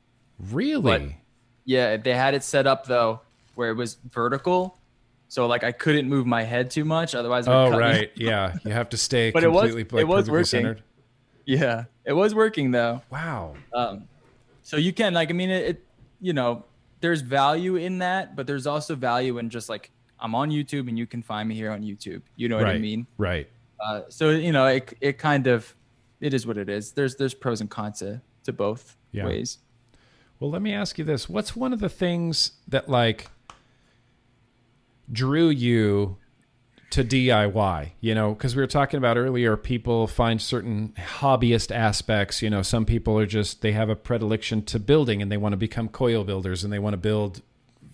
Really? Yeah, they had it set up though where it was vertical, so like I couldn't move my head too much, otherwise. oh, right. Yeah. You have to stay But it was- like, it was working. centered. Yeah, it was working though. Wow. Um, so you can like, I mean, it, it, you know, there's value in that, but there's also value in just like I'm on YouTube and you can find me here on YouTube. You know what I mean? Right. Uh, so you know, it it kind of, it is what it is. There's there's pros and cons to to both Yeah. ways. Well, let me ask you this. What's one of the things that like drew you to DIY? You know, because we were talking about earlier, people find certain hobbyist aspects. You know, some people are just, they have a predilection to building and they want to become coil builders and they want to build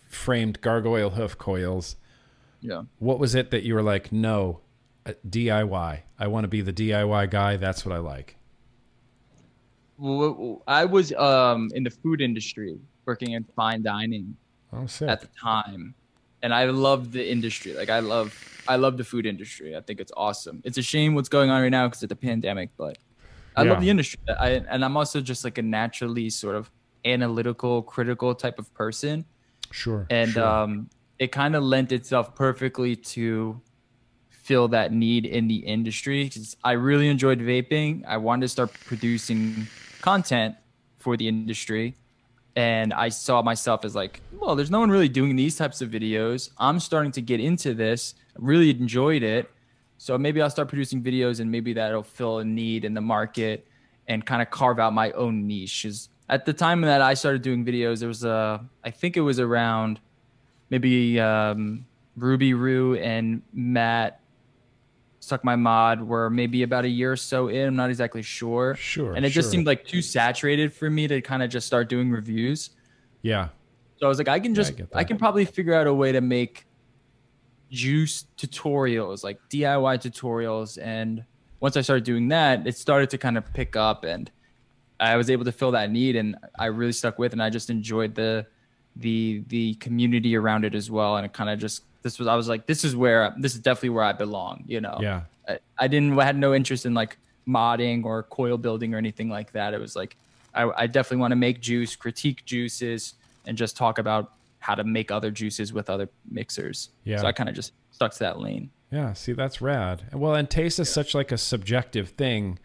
framed gargoyle hoof coils. Yeah. What was it that you were like, no, uh, DIY? I want to be the DIY guy. That's what I like. Well, I was um in the food industry, working in fine dining Oh, at the time, and I love the industry. Like I love, I love the food industry. I think it's awesome. It's a shame what's going on right now because of the pandemic, but I Yeah. love the industry. I and I'm also just like a naturally sort of analytical, critical type of person, Sure. and sure. um, it kind of lent itself perfectly to fill that need in the industry. 'Cause I really enjoyed vaping. I wanted to start producing content for the industry. And I saw myself as like, well, there's no one really doing these types of videos. I'm starting to get into this. Really enjoyed it. So maybe I'll start producing videos and maybe that'll fill a need in the market and kind of carve out my own niche. At the time that I started doing videos, there was a, I think it was around maybe um, Ruby Roo and Matt Suck My Mod were maybe about a year or so in. I'm not exactly sure. Sure. And it just seemed like too saturated for me to kind of just start doing reviews. yeah. So I was like, I can Yeah, I just, I, can probably figure out a way to make juice tutorials, like DIY tutorials. And once I started doing that, it started to kind of pick up and I was able to fill that need and I really stuck with it and I just enjoyed the, the, the community around it as well. And it kind of just, this was, I was like, this is where, this is definitely where I belong, you know? Yeah. I, I didn't I had no interest in like modding or coil building or anything like that. It was like I, I definitely want to make juice, critique juices, and just talk about how to make other juices with other mixers. Yeah. So I kind of just stuck to that lane. Yeah, see, that's rad. Well, and taste is such like a subjective thing.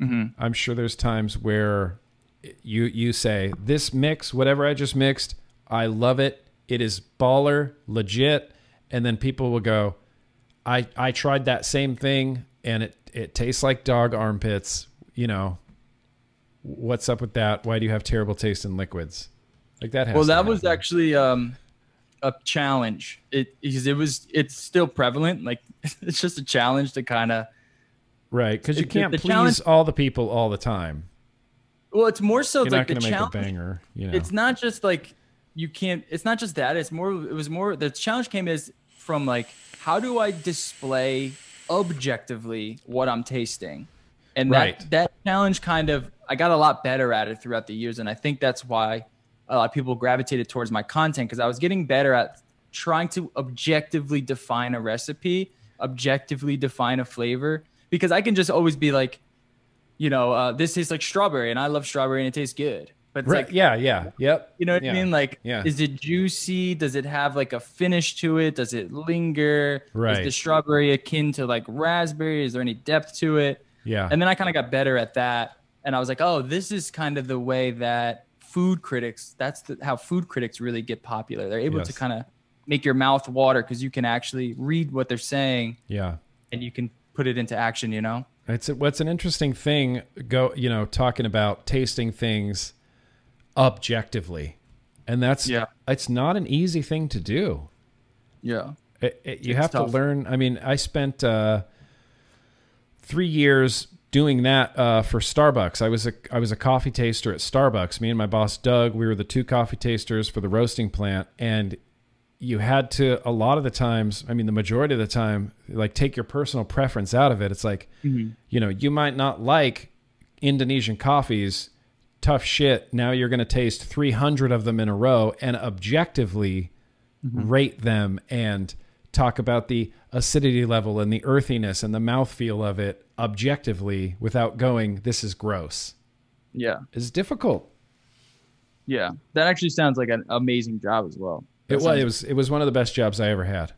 Mm-hmm. I'm sure there's times where you you say this mix, whatever I just mixed, I love it. It is baller, legit, and then people will go, I I tried that same thing and it it tastes like dog armpits. You know, what's up with that? Why do you have terrible taste in liquids? Like that. Has Well, that was actually um, a challenge. It it was it's still prevalent. Like it's just a challenge to kind of right because you can't please all the people all the time. well, it's more so it's like the going to make a challenge. banger. You know. it's not just like you can't it's not just that it's more it was more the challenge came is from like how do i display objectively what i'm tasting and Right. that that challenge kind of i got a lot better at it throughout the years and i think that's why a lot of people gravitated towards my content because i was getting better at trying to objectively define a recipe objectively define a flavor because i can just always be like you know uh, this tastes like strawberry and i love strawberry and it tastes good but it's right. like yeah. Yeah. Yep. you know what Yeah. I mean? Like, Yeah. is it juicy? Does it have like a finish to it? Does it linger? Right. Is the strawberry akin to like raspberry? Is there any depth to it? Yeah. And then I kind of got better at that. And I was like, oh, this is kind of the way that food critics, that's the, how food critics really get popular. They're able to kind of make your mouth water because you can actually read what they're saying yeah. and you can put it into action. You know. It's what's an interesting thing. Go, you know, talking about tasting things objectively, and that's Yeah. It's not an easy thing to do. Yeah. It, it, you It's have tough. to learn. I mean, I spent uh, three years doing that uh, for Starbucks. I was a I was a coffee taster at Starbucks. Me and my boss Doug, we were the two coffee tasters for the roasting plant, and you had to a lot of the times. I mean, the majority of the time, like take your personal preference out of it. It's like you know, you might not like Indonesian coffees. Tough shit. Now you're going to taste 300 of them in a row and objectively rate them and talk about the acidity level and the earthiness and the mouthfeel of it objectively without going, this is gross. Yeah. It's difficult. Yeah. That actually sounds like an amazing job as well. That It was, it was it was one of the best jobs I ever had.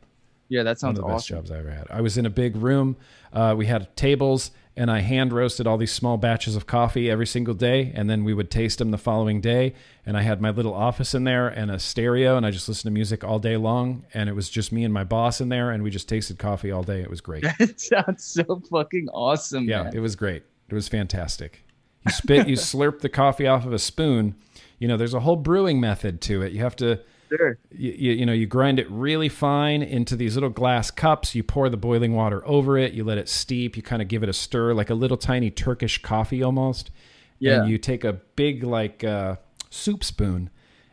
Yeah, that One sounds of the best awesome. jobs I ever had. I was in a big room. Uh, we had tables, and I hand roasted all these small batches of coffee every single day, and then we would taste them the following day. And I had my little office in there and a stereo, and I just listened to music all day long. And it was just me and my boss in there, and we just tasted coffee all day. It was great. That sounds so fucking awesome. Yeah, man. it was great. It was fantastic. You spit, you slurp the coffee off of a spoon. You know, there's a whole brewing method to it. You have to sure. you, you, you know you grind it really fine into these little glass cups. You pour the boiling water over it. You let it steep. You kind of give it a stir like a little tiny turkish coffee almost. Yeah. and you take a big like uh, soup spoon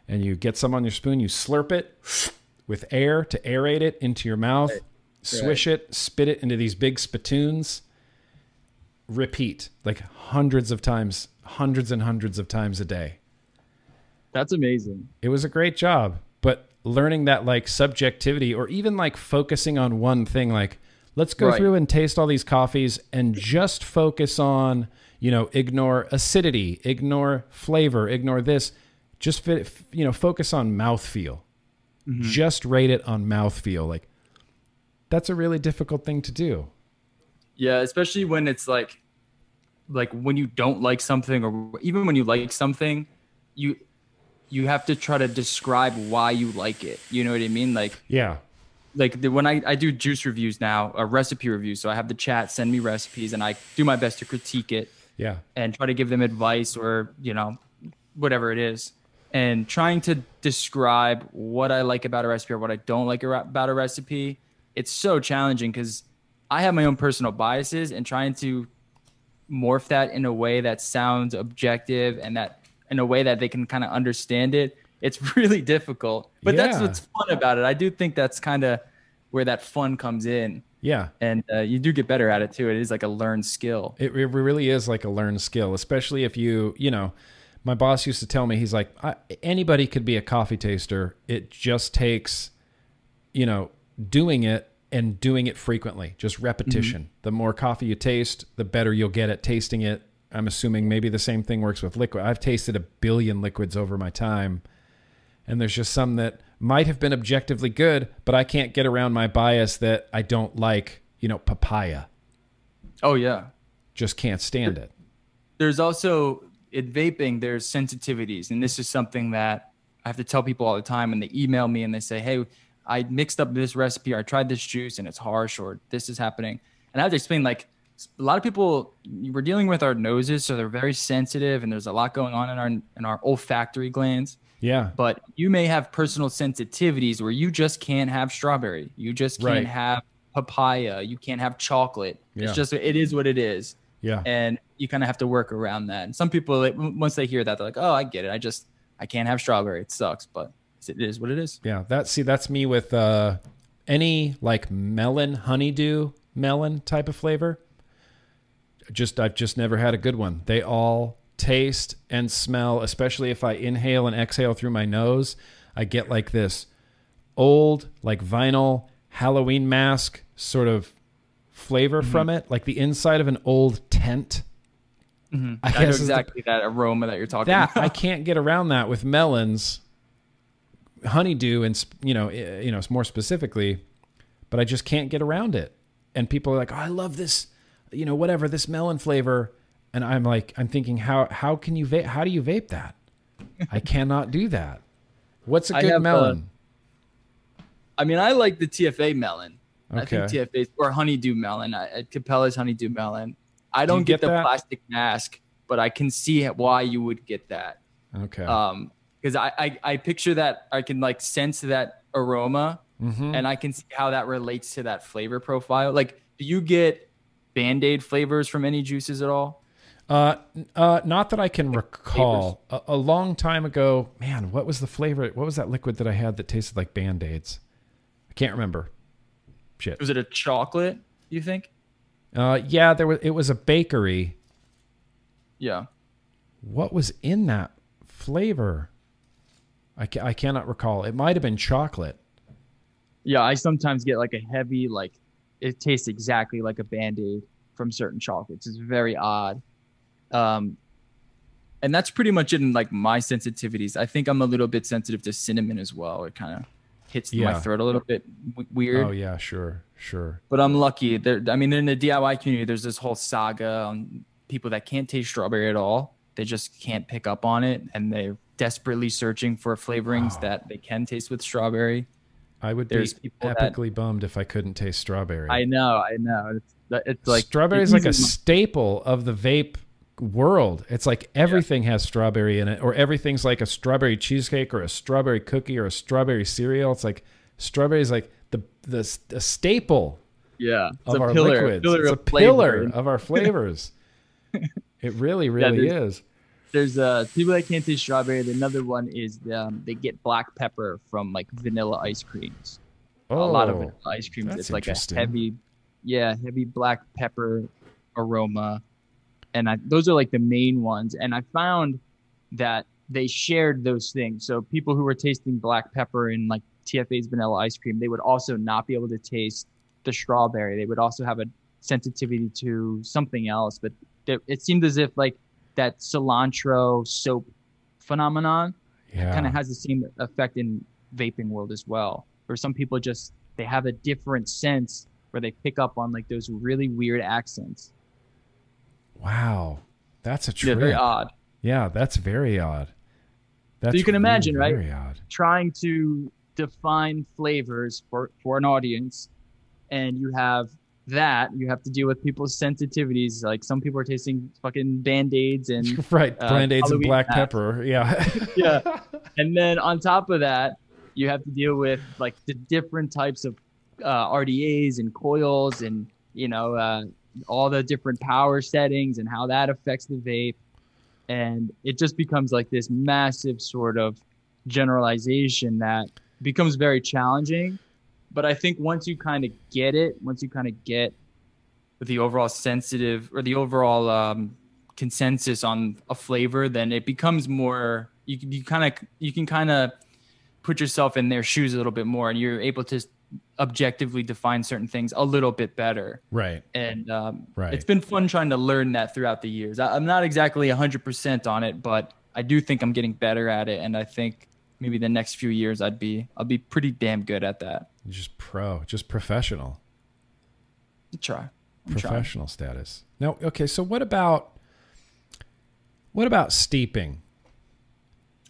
and you get some on your spoon. You slurp it with air to aerate it into your mouth. Swish it spit it into these big spittoons. Repeat like hundreds of times hundreds and hundreds of times a day That's amazing. it was a great job but learning that like subjectivity or even like focusing on one thing like let's go Right. through and taste all these coffees and just focus on you know ignore acidity ignore flavor ignore this just fit, you know focus on mouthfeel mm-hmm. just rate it on mouthfeel like that's a really difficult thing to do Yeah, especially when it's like like when you don't like something or even when you like something, you you have to try to describe why you like it. You know what I mean? Like yeah like the, when I, I do juice reviews now, a recipe review. So I have the chat send me recipes and I do my best to critique it yeah and try to give them advice or, you know, whatever it is. And trying to describe what I like about a recipe or what I don't like about a recipe, it's so challenging because I have my own personal biases and trying to morph that in a way that sounds objective and that in a way that they can kind of understand it. It's really difficult, but that's what's fun about it. I do think that's kind of where that fun comes in, yeah and uh, you do get better at it too. It is like a learned skill. It, it really is like a learned skill, especially if you, you know, my boss used to tell me, he's like, anybody could be a coffee taster. It just takes, you know, doing it and doing it frequently, just repetition. The more coffee you taste, the better you'll get at tasting it. I'm assuming maybe the same thing works with liquid. I've tasted a billion liquids over my time, and there's just some that might have been objectively good, but I can't get around my bias that I don't like, you know, papaya. Oh yeah. Just can't stand it. there's also in vaping there's sensitivities and this is something that i have to tell people all the time and they email me and they say hey i mixed up this recipe or i tried this juice and it's harsh or this is happening and i have to explain like a lot of people we're dealing with our noses so they're very sensitive and there's a lot going on in our in our olfactory glands Yeah. but you may have personal sensitivities where you just can't have strawberry you just can't Right. have papaya you can't have chocolate Yeah. it's just it is what it is Yeah. and you kind of have to work around that. And some people, like, once they hear that, they're like, "Oh, I get it. I just I can't have strawberry. It sucks, but it is what it is." Yeah, that see that's me with uh any like melon honeydew melon type of flavor. Just I've just never had a good one. They all taste and smell, especially if I inhale and exhale through my nose, I get like this old like vinyl Halloween mask sort of flavor from it, like the inside of an old tent. I I, know is the- exactly that aroma that you're talking that about. I can't get around that with melons, honeydew, and you know, eh, you know, more specifically, but I just can't get around it. And people are like, "Oh, I love this, you know, whatever this melon flavor," and I'm like, I'm thinking, how how can you vape? How do you vape that? I cannot do that. What's a good have, uh, melon? I mean, I like the TFA melon. Okay. I think. TFA's or honeydew melon. I, at Capella's honeydew melon. I don't get get, the that? plastic mask, but I can see why you would get that. Okay. Um, because I, I I picture that I can like sense that aroma, Mhm. and I can see how that relates to that flavor profile. Like, do you get Band Aid flavors from any juices at all? Uh, uh, not that I can recall. A, a long time ago, man, what was the flavor? What was that liquid that I had that tasted like Band Aids? I can't remember. Shit. Was it a chocolate? You think? Uh, yeah, there was. It was a bakery. Yeah. What was in that flavor? I, ca- I cannot recall. It might have been chocolate. Yeah, I sometimes get like a heavy, like it tastes exactly like a band aid from certain chocolates. It's very odd. Um, and that's pretty much it in like my sensitivities. I think I'm a little bit sensitive to cinnamon as well. It kind of hits Yeah. my throat a little bit w- weird. Oh yeah, sure, sure. But I'm lucky. There, I mean, in the DIY community, there's this whole saga on people that can't taste strawberry at all. They just can't pick up on it, and they're desperately searching for flavorings Wow. that they can taste with strawberry. I would There's be people that- epically bummed if I couldn't taste strawberry. I know, I know. It's it's like strawberry is like a eases staple of the vape world. It's like everything has strawberry in it, or everything's like a strawberry cheesecake, or a strawberry cookie, or a strawberry cereal. It's like strawberry is like the the, the staple yeah, it's of a our pillar, liquids. pillar it's a flavor. pillar of our flavors. it really, really there's- is. There's uh people that can't taste strawberry. The Another one is um, they get black pepper from like vanilla ice creams. Oh, a lot of vanilla ice creams. that's It's like a heavy, yeah, heavy black pepper aroma, and I, those are like the main ones. And I found that they shared those things. So people who were tasting black pepper in like TFA's vanilla ice cream, they would also not be able to taste the strawberry. They would also have a sensitivity to something else. But there, it seemed as if like that cilantro soap phenomenon yeah. kind of has the same effect in vaping world as well where some people just they have a different sense where they pick up on like those really weird accents wow, that's a yeah very odd Yeah, that's very odd. That's you can imagine, right? Very odd. trying to define flavors for for an audience and you have that you have to deal with people's sensitivities like some people are tasting fucking band-aids and Right, uh, band aids and black hats. pepper. Yeah. yeah. And then on top of that, you have to deal with like the different types of uh, RDAs and coils and, you know, uh, all the different power settings and how that affects the vape. And it just becomes like this massive sort of generalization that becomes very challenging. But I think once you kind of get it, once you kind of get the overall sensitive or the overall um, consensus on a flavor, then it becomes more. You you kind of you can kind of put yourself in their shoes a little bit more, and you're able to objectively define certain things a little bit better. right. And um, Right. it's been fun trying to learn that throughout the years. I, I'm not exactly 100% on it, but I do think I'm getting better at it, and I think maybe the next few years I'd be I'll be pretty damn good at that. Just pro, just professional. I'll try. I'm trying. professional status. Now, okay, so what about what about steeping?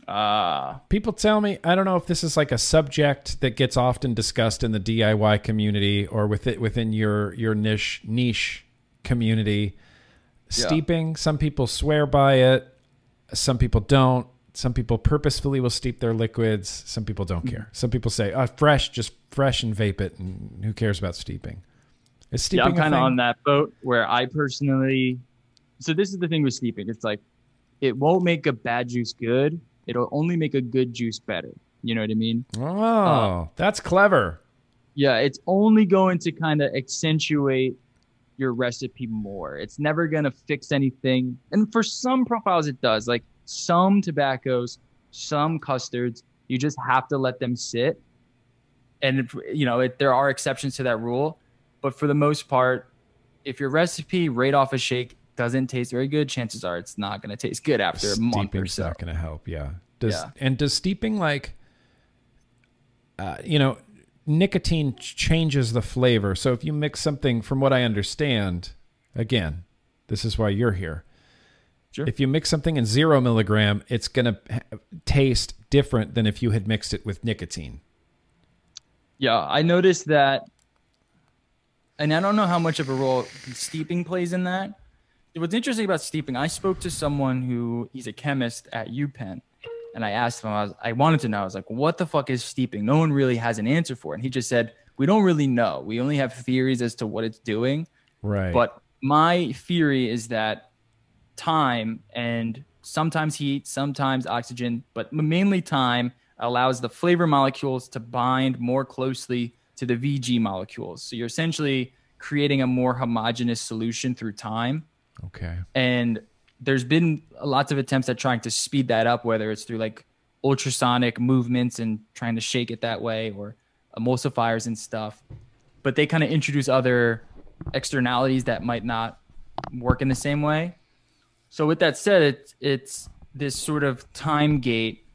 Ah, People tell me I don't know if this is like a subject that gets often discussed in the DIY community or with it within your your niche niche community. Yeah. Steeping, some people swear by it, some people don't. Some people purposefully will steep their liquids. Some people don't care. Some people say, "Oh, fresh, just fresh and vape it, and who cares about steeping?" Is yeah, steeping I'm kind of on that boat where I personally. So this is the thing with steeping. It's like it won't make a bad juice good. It'll only make a good juice better. You know what I mean? Oh, uh, that's clever. Yeah, it's only going to kind of accentuate your recipe more. It's never going to fix anything. And for some profiles, it does. Like some tobaccos, some custards, you just have to let them sit. And, if, you know, it, there are exceptions to that rule. But for the most part, if your recipe right off a shake doesn't taste very good, chances are it's not going to taste good after a month or so. not going to help. Yeah. Does Yeah. and does steeping like, uh, you know, nicotine ch- changes the flavor. So if you mix something, from what I understand, again, this is why you're here. Sure. If you mix something in zero milligram, it's going to taste different than if you had mixed it with nicotine. Yeah, I noticed that and I don't know how much of a role steeping plays in that. What's interesting about steeping, I spoke to someone who he's a chemist at UPenn, and I asked him, I, was, I wanted to know, I was like, what the fuck is steeping? No one really has an answer for it. And he just said, we don't really know. We only have theories as to what it's doing. Right. But my theory is that time and sometimes heat, sometimes oxygen, but mainly time allows the flavor molecules to bind more closely to the VG molecules. So you're essentially creating a more homogeneous solution through time. Okay. And there's been lots of attempts at trying to speed that up, whether it's through like ultrasonic movements and trying to shake it that way or emulsifiers and stuff. But they kind of introduce other externalities that might not work in the same way. So with that said, it's it's this sort of time gate,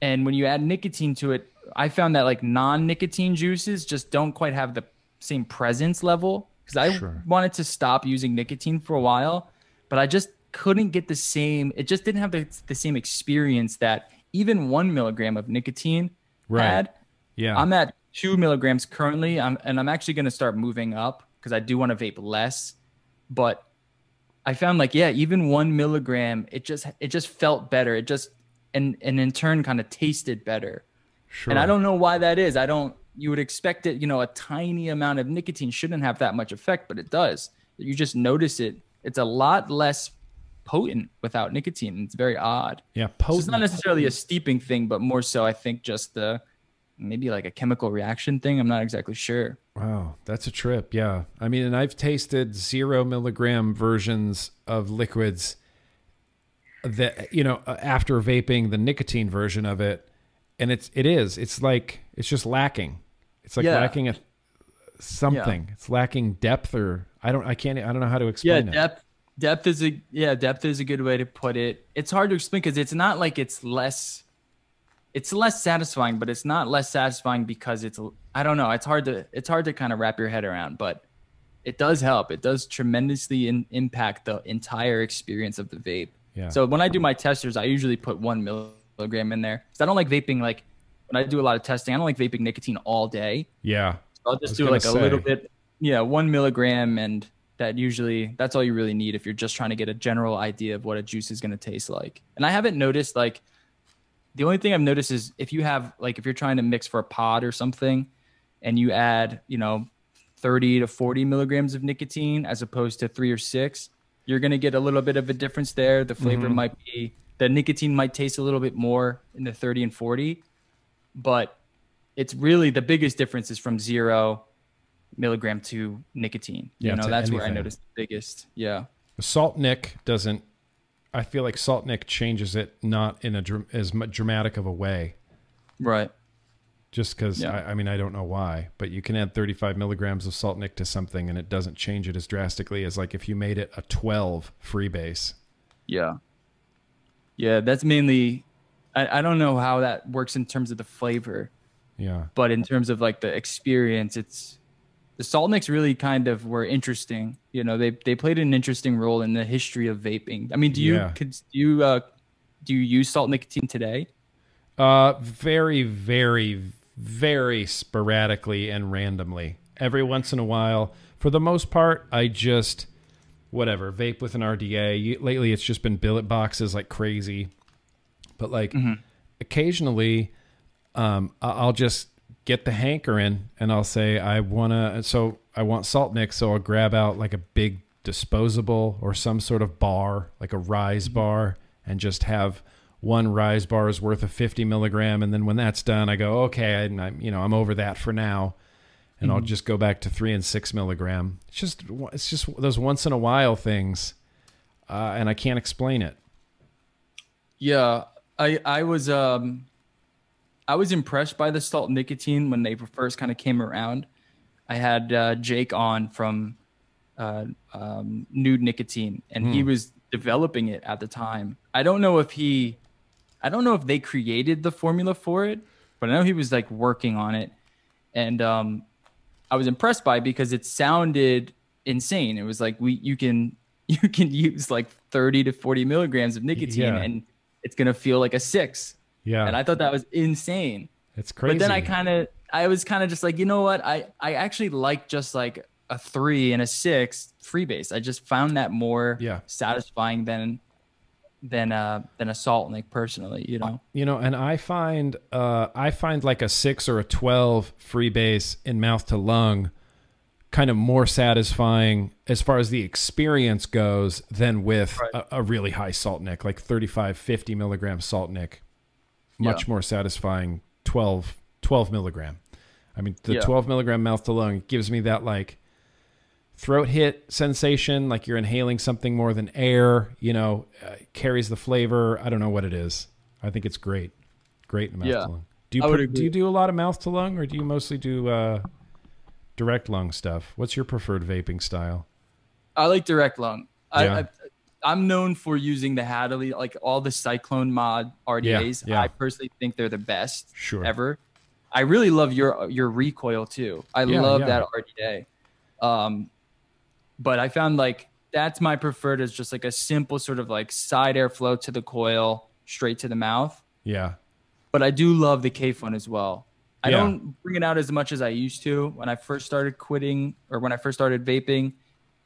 and when you add nicotine to it, I found that like non-nicotine juices just don't quite have the same presence level because I Sure. wanted to stop using nicotine for a while, but I just couldn't get the same. It just didn't have the, the same experience that even one milligram of nicotine Right. had. Yeah. I'm at two milligrams currently, I'm, and I'm actually going to start moving up because I do want to vape less. But I found like yeah, even one milligram, it just it just felt better. It just and and in turn kind of tasted better. sure. And I don't know why that is. I don't. You would expect it. You know, a tiny amount of nicotine shouldn't have that much effect, but it does. You just notice it. It's a lot less potent without nicotine. It's very odd. Yeah. So it's not necessarily a steeping thing, but more so, I think just the maybe like a chemical reaction thing. I'm not exactly sure. Wow, that's a trip. Yeah. I mean, and I've tasted zero milligram versions of liquids that, you know, uh, after vaping the nicotine version of it. And it's, it is, it's like, it's just lacking. It's like Yeah. lacking a something. It's lacking depth or I don't, I can't, I don't know how to Yeah, explain it. depth. Depth is a yeah. Depth is a good way to put it. It's hard to explain because it's not like it's less. It's less satisfying, but it's not less satisfying because it's. I don't know. It's hard to. It's hard to kind of wrap your head around, but it does help. It does tremendously in, impact the entire experience of the vape. Yeah. So when I do my testers, I usually put one milligram in there because I don't like vaping. Like when I do a lot of testing, I don't like vaping nicotine all day. yeah. So I'll just do like a little bit, yeah, one milligram, and that usually that's all you really need if you're just trying to get a general idea of what a juice is going to taste like. And I haven't noticed like the only thing I've noticed is if you have like if you're trying to mix for a pod or something, and you add you know 30 to 40 milligrams of nicotine as opposed to three or six, you're going to get a little bit of a difference there. The flavor Mm-hmm. might be the nicotine might taste a little bit more in the 30 and 40, but it's really the biggest difference is from zero milligram to nicotine. Yeah, you know, that's where I anything. noticed the biggest. Yeah. Salt Nic doesn't, I feel like Salt Nic changes it not in a as dramatic of a way. Right. just because Yeah. I, I mean I don't know why, but you can add 35 milligrams of salt nic to something and it doesn't change it as drastically as like if you made it a 12 freebase. Yeah. Yeah. That's mainly, I, I don't know how that works in terms of the flavor, Yeah, but in terms of like the experience, it's the salt nics really kind of were interesting. You know, they, they played an interesting role in the history of vaping. I mean, do you, Yeah. could, do you, uh, do you use salt nicotine today? uh, very, very, very sporadically and randomly. Every once in a while, for the most part, I just whatever vape with an RDA. You- Lately, it's just been billet boxes like crazy, but like occasionally, um, I'll just get the hankering and I'll say I wanna. So I want salt mix so I'll grab out like a big disposable or some sort of bar, like a rise bar, and just have one rise bar's worth of 50 milligram. And then when that's done, I go, okay, I, I'm you know I'm over that for now, and I'll just go back to three and six milligram. It's just it's just those once in a while things, uh, and I can't explain it. Yeah, I I was um I was impressed by the salt nicotine when they first kind of came around. I had uh, Jake on from uh, um, Nude Nicotine, and he was developing it at the time. I don't know if he, I don't know if they created the formula for it, but I know he was like working on it, and um, I was impressed by it because it sounded insane. It was like we you can you can use like 30 to 40 milligrams of nicotine Yeah. and it's gonna feel like a six. Yeah, And I thought that was insane. it's crazy. But then I kind of I was kind of just like, you know what? I I actually like just like a three and a six freebase. I just found that more Yeah. satisfying than than uh than a salt nic personally. You know. You know, and I find uh, I find like a six or a twelve freebase in mouth to lung kind of more satisfying as far as the experience goes than with Right. a, a really high salt nic, like 35, 50 milligram salt nick. Much Yeah. more satisfying 12, 12 milligram. I mean, the Yeah. 12 milligram mouth to lung gives me that like throat hit sensation, like you're inhaling something more than air, you know, uh, carries the flavor. I don't know what it is. I think it's great. Great in mouth Yeah, to lung. Do you I do you do a lot of mouth to lung or do you mostly do uh, direct lung stuff? What's your preferred vaping style? I like direct lung. I, Yeah. I I'm known for using the Hadaly, like all the Psyclone mod RDAs. yeah. I personally think they're the best Sure. ever. I really love your your recoil too. I Yeah, love yeah. that RDA. Um, but I found like that's my preferred is just like a simple sort of like side airflow to the coil, straight to the mouth. Yeah. But I do love the Kayfun as well. I Yeah. don't bring it out as much as I used to. When I first started quitting or when I first started vaping,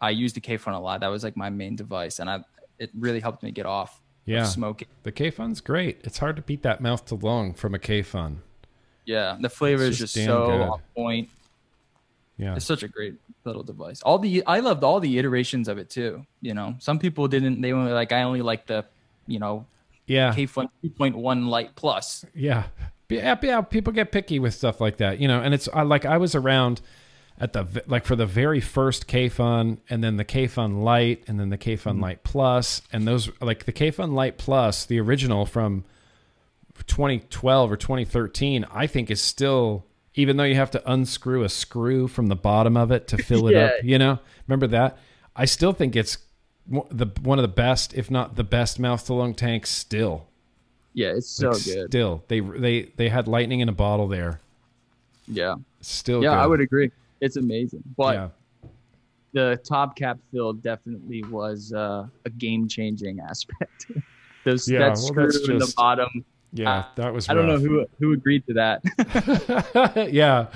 I used the Kayfun a lot. That was like my main device, and I it really helped me get off of Yeah. smoking. The Kayfun's great. It's hard to beat that mouth to lung from a Kayfun. Yeah, the flavor It's is just so good. on point. Yeah. It's such a great little device. All the I loved all the iterations of it too. You know, some people didn't. They only like I only like the, you know, Yeah. Kayfun 2.1 Light Plus. Yeah. Yeah, yeah, people get picky with stuff like that, you know. And it's I like I was around at the like for the very first Kayfun, and then the Kayfun Light, and then the Kayfun mm-hmm. Light Plus, and those like the Kayfun Light Plus, the original from 2012 or 2013, I think is still even though you have to unscrew a screw from the bottom of it to fill it up, you know. Remember that? I still think it's the one of the best, if not the best, mouth to lung tanks still. Yeah, it's so Like, good. Still, they they they had lightning in a bottle there. Yeah, Still, yeah, good. I would agree. It's amazing. But yeah, the top cap fill definitely was uh, a game changing aspect. Those Yeah, that well, screw in the bottom. yeah, that was. I don't know who who agreed to that. yeah,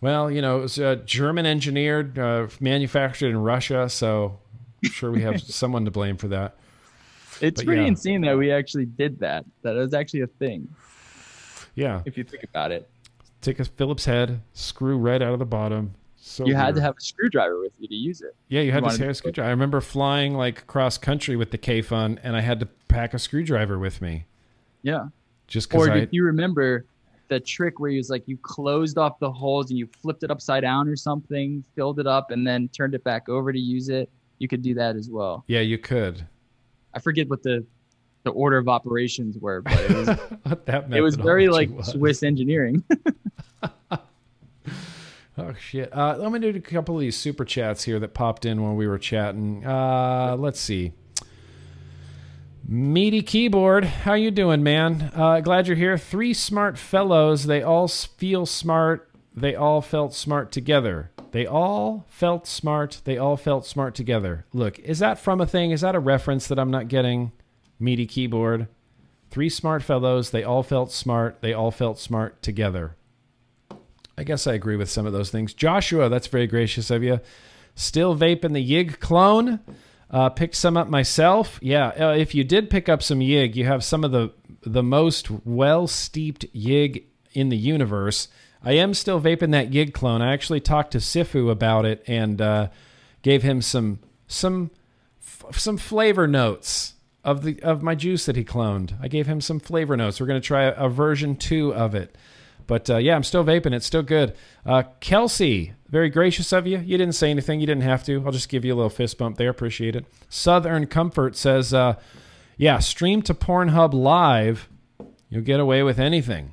well, you know, it was uh, German engineered, uh, manufactured in Russia, so I'm sure we have someone to blame for that. it's But pretty yeah. insane that we actually did that. That was actually a thing Yeah, if you think about it. Take a Phillips head, screw right out of the bottom. So you had weird. to have a screwdriver with you to use it. Yeah, you had you to wanted say a screwdriver. I remember flying like cross country with the Kayfun, and I had to pack a screwdriver with me Yeah. just because Or if you remember the trick where you was like you closed off the holes and you flipped it upside down or something, filled it up, and then turned it back over to use it. You could do that as well. yeah, you could. I forget what the the order of operations were, but it was What that it was very like was. Swiss engineering. Oh shit! Uh, let me do a couple of these super chats here that popped in while we were chatting. Uh, let's see. Meaty keyboard, how you doing, man? Uh, glad you're here. Three smart fellows. They all feel smart. They all felt smart together. They all felt smart. They all felt smart together. Look, is that from a thing? Is that a reference that I'm not getting? Meaty keyboard. Three smart fellows. They all felt smart. They all felt smart together. I guess I agree with some of those things. Joshua, that's very gracious of you. Still vaping the Yig clone. Uh, picked some up myself. Yeah, uh, if you did pick up some Yig, you have some of the the most well steeped Yig in the universe. I am still vaping that Yig clone. I actually talked to Sifu about it and uh, gave him some some f- some flavor notes of the of my juice that he cloned. I gave him some flavor notes. We're going to try a, a version two of it. But uh, yeah, I'm still vaping. It's still good. Uh, Kelsey, very gracious of you. You didn't say anything. You didn't have to. I'll just give you a little fist bump there. Appreciate it. Southern Comfort says, uh, yeah, stream to Pornhub live. You'll get away with anything.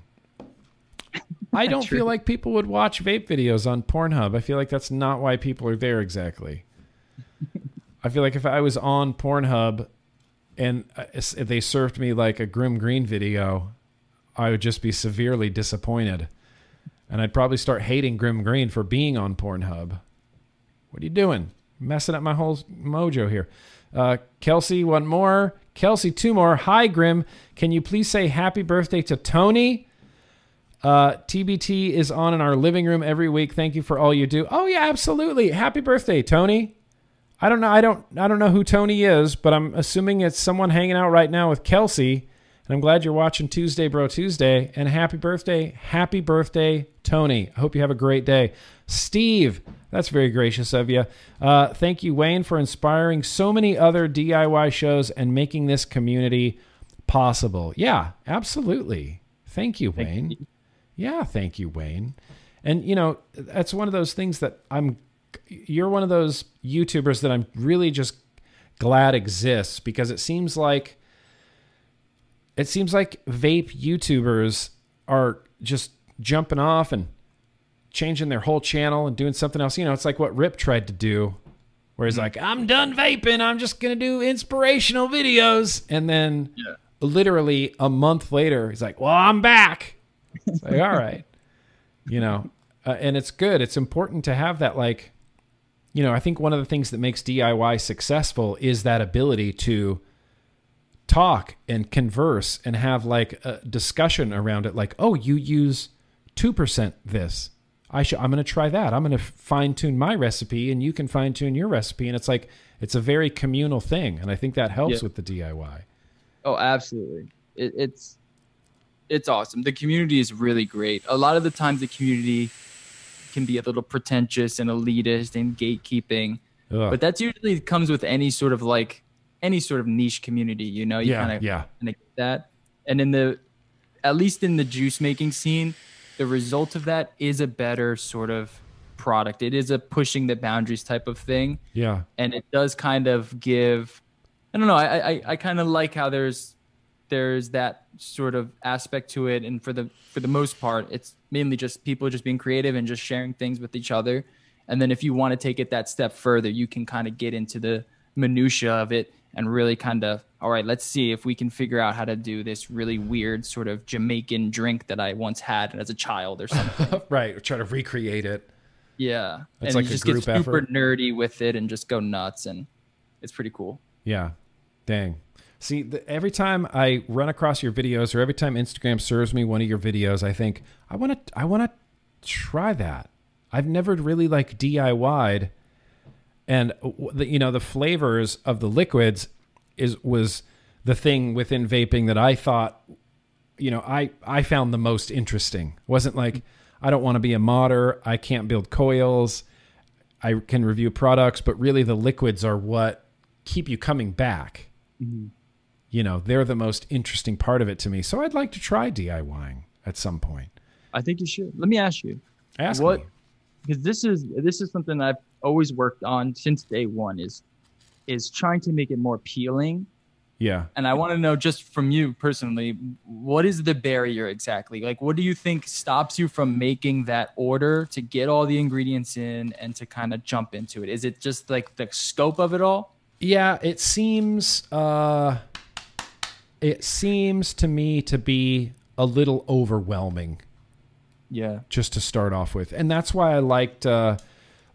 I don't feel like people would watch vape videos on Pornhub. I feel like that's not why people are there exactly. I feel like if I was on Pornhub and uh, if they served me like a Grimm Green video, I would just be severely disappointed. And I'd probably start hating Grimm Green for being on Pornhub. What are you doing? Messing up my whole mojo here. Uh, Kelsey, one more. Kelsey, two more. Hi, Grimm. Can you please say happy birthday to Tony? Uh, TBT is on in our living room every week. Thank you for all you do. Oh yeah, absolutely. Happy birthday, Tony. I don't know. I don't. I don't know who Tony is, but I'm assuming it's someone hanging out right now with Kelsey. And I'm glad you're watching Tuesday, Bro Tuesday. And happy birthday, happy birthday, Tony. I hope you have a great day. Steve, that's very gracious of you. Uh, thank you, Wayne, for inspiring so many other DIY shows and making this community possible. Yeah, absolutely. Thank you, Wayne. Thank you. Yeah, thank you, Wayne. And you know, that's one of those things that I'm you're one of those YouTubers that I'm really just glad exists because it seems like it seems like vape YouTubers are just jumping off and changing their whole channel and doing something else. You know, it's like what Rip tried to do, where he's mm-hmm. like, I'm done vaping. I'm just going to do inspirational videos. And then yeah. literally a month later, he's like, Well, I'm back. It's like, all right. You know, uh, and it's good. It's important to have that, like, you know, I think one of the things that makes DIY successful is that ability to talk and converse and have like a discussion around it like oh you use 2% this. I should i'm going to try that. I'm going to fine tune my recipe and you can fine tune your recipe. And it's like it's a very communal thing and i think that helps yeah. with the diy oh absolutely. It, it's it's awesome. The community is really great. A lot of the times the community can be a little pretentious and elitist and gatekeeping Ugh. but that's usually comes with any sort of like any sort of niche community, you know, you yeah, kind of yeah. get that. And in the at least in the juice making scene, the result of that is a better sort of product. It is a pushing the boundaries type of thing. Yeah. And it does kind of give I don't know, I I, I kind of like how there's there's that sort of aspect to it. And for the for the most part it's mainly just people just being creative and just sharing things with each other. And then if you want to take it that step further you can kind of get into the minutia of it and really kind of all right let's see if we can figure out how to do this really weird sort of jamaican drink that i once had as a child or something. Right or try to recreate it. Yeah. It's and like you just get super effort. nerdy with it and just go nuts and it's pretty cool. Yeah. Dang see the, every time i run across your videos or every time instagram serves me one of your videos i think i want to i want to try that i've never really like diy'd and the, you know the flavors of the liquids is was the thing within vaping that I thought you know I I found the most interesting. It wasn't like I don't want to be a modder, I can't build coils, I can review products, but really the liquids are what keep you coming back. Mm-hmm. You know, they're the most interesting part of it to me. So I'd like to try DIYing at some point. I think you should. Let me ask you. Ask what. Because this is this is something I've always worked on since day one is is trying to make it more appealing. Yeah. And I want to know just from you personally, what is the barrier exactly? Like what do you think stops you from making that order to get all the ingredients in and to kind of jump into it? Is it just like the scope of it all? Yeah, it seems uh it seems to me to be a little overwhelming. Yeah. Just to start off with. And that's why I liked uh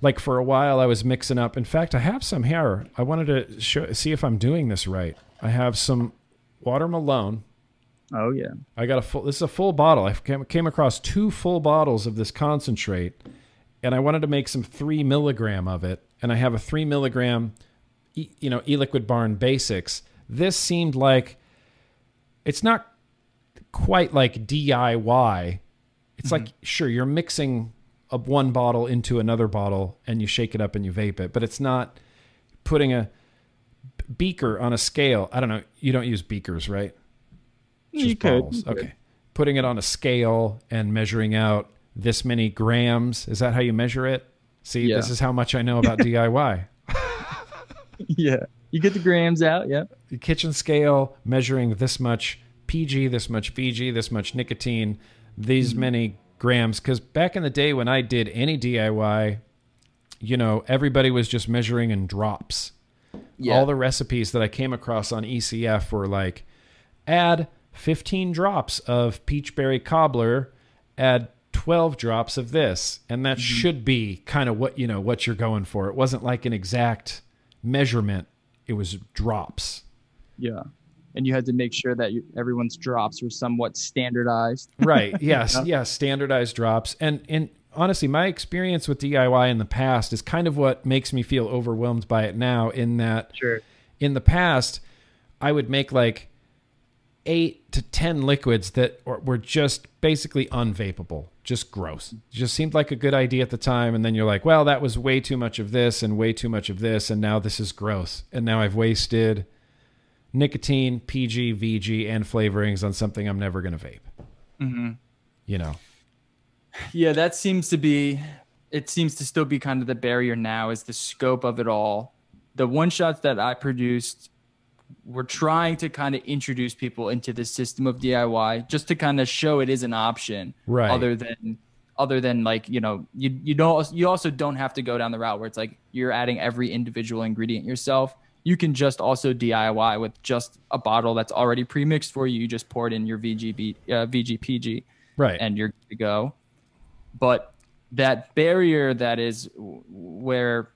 like for a while I was mixing up. In fact, I have some here. I wanted to show, see if I'm doing this right. I have some watermelon. Oh yeah. I got a full. This is a full bottle. I came, came across two full bottles of this concentrate, and I wanted to make some three milligram of it. And I have a three milligram, e, you know, e-liquid barn basics. This seemed like it's not quite like DIY. It's mm-hmm. like sure you're mixing a one bottle into another bottle and you shake it up and you vape it, but it's not putting a beaker on a scale. I don't know. You don't use beakers, right? You could, you could. Okay. Putting it on a scale and measuring out this many grams. Is that how you measure it? See, yeah. this is how much I know about DIY. yeah. You get the grams out. Yeah. The kitchen scale measuring this much PG, this much VG, this much nicotine, these mm-hmm. many grams because back in the day when I did any DIY, you know, everybody was just measuring in drops. Yeah. All the recipes that I came across on ECF were like, add 15 drops of peachberry cobbler, add 12 drops of this, and that mm-hmm. should be kind of what you know what you're going for. It wasn't like an exact measurement; it was drops. Yeah. and you had to make sure that you, everyone's drops were somewhat standardized. right. Yes. yeah. Yes. Standardized drops. And and honestly, my experience with DIY in the past is kind of what makes me feel overwhelmed by it now. In that, Sure. in the past, I would make like eight to ten liquids that were- just basically unvapable, just gross. It just seemed like a good idea at the time, and then you're like, well, that was way too much of this and way too much of this, and now this is gross, and now I've wasted nicotine, PG, VG, and flavorings on something I'm never gonna vape. Mm-hmm. You know. Yeah, that seems to be. It seems to still be kind of the barrier now is the scope of it all. The one shots that I produced were trying to kind of introduce people into the system of DIY, just to kind of show it is an option, Right. Other than other than like you know you you don't you also don't have to go down the route where it's like you're adding every individual ingredient yourself. You can just also DIY with just a bottle that's already pre-mixed for you. You just pour it in your VGB, uh, VGPG Right. and you're good to go. But that barrier that is where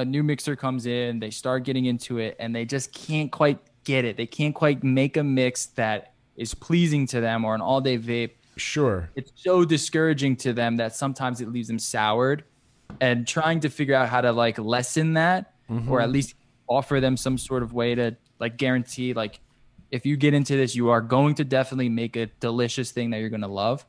a new mixer comes in, they start getting into it, and they just can't quite get it. They can't quite make a mix that is pleasing to them or an all day vape. sure. It's so discouraging to them that sometimes it leaves them soured. And trying to figure out how to like lessen that or mm-hmm. at least offer them some sort of way to like guarantee like if you get into this, you are going to definitely make a delicious thing that you're going to love.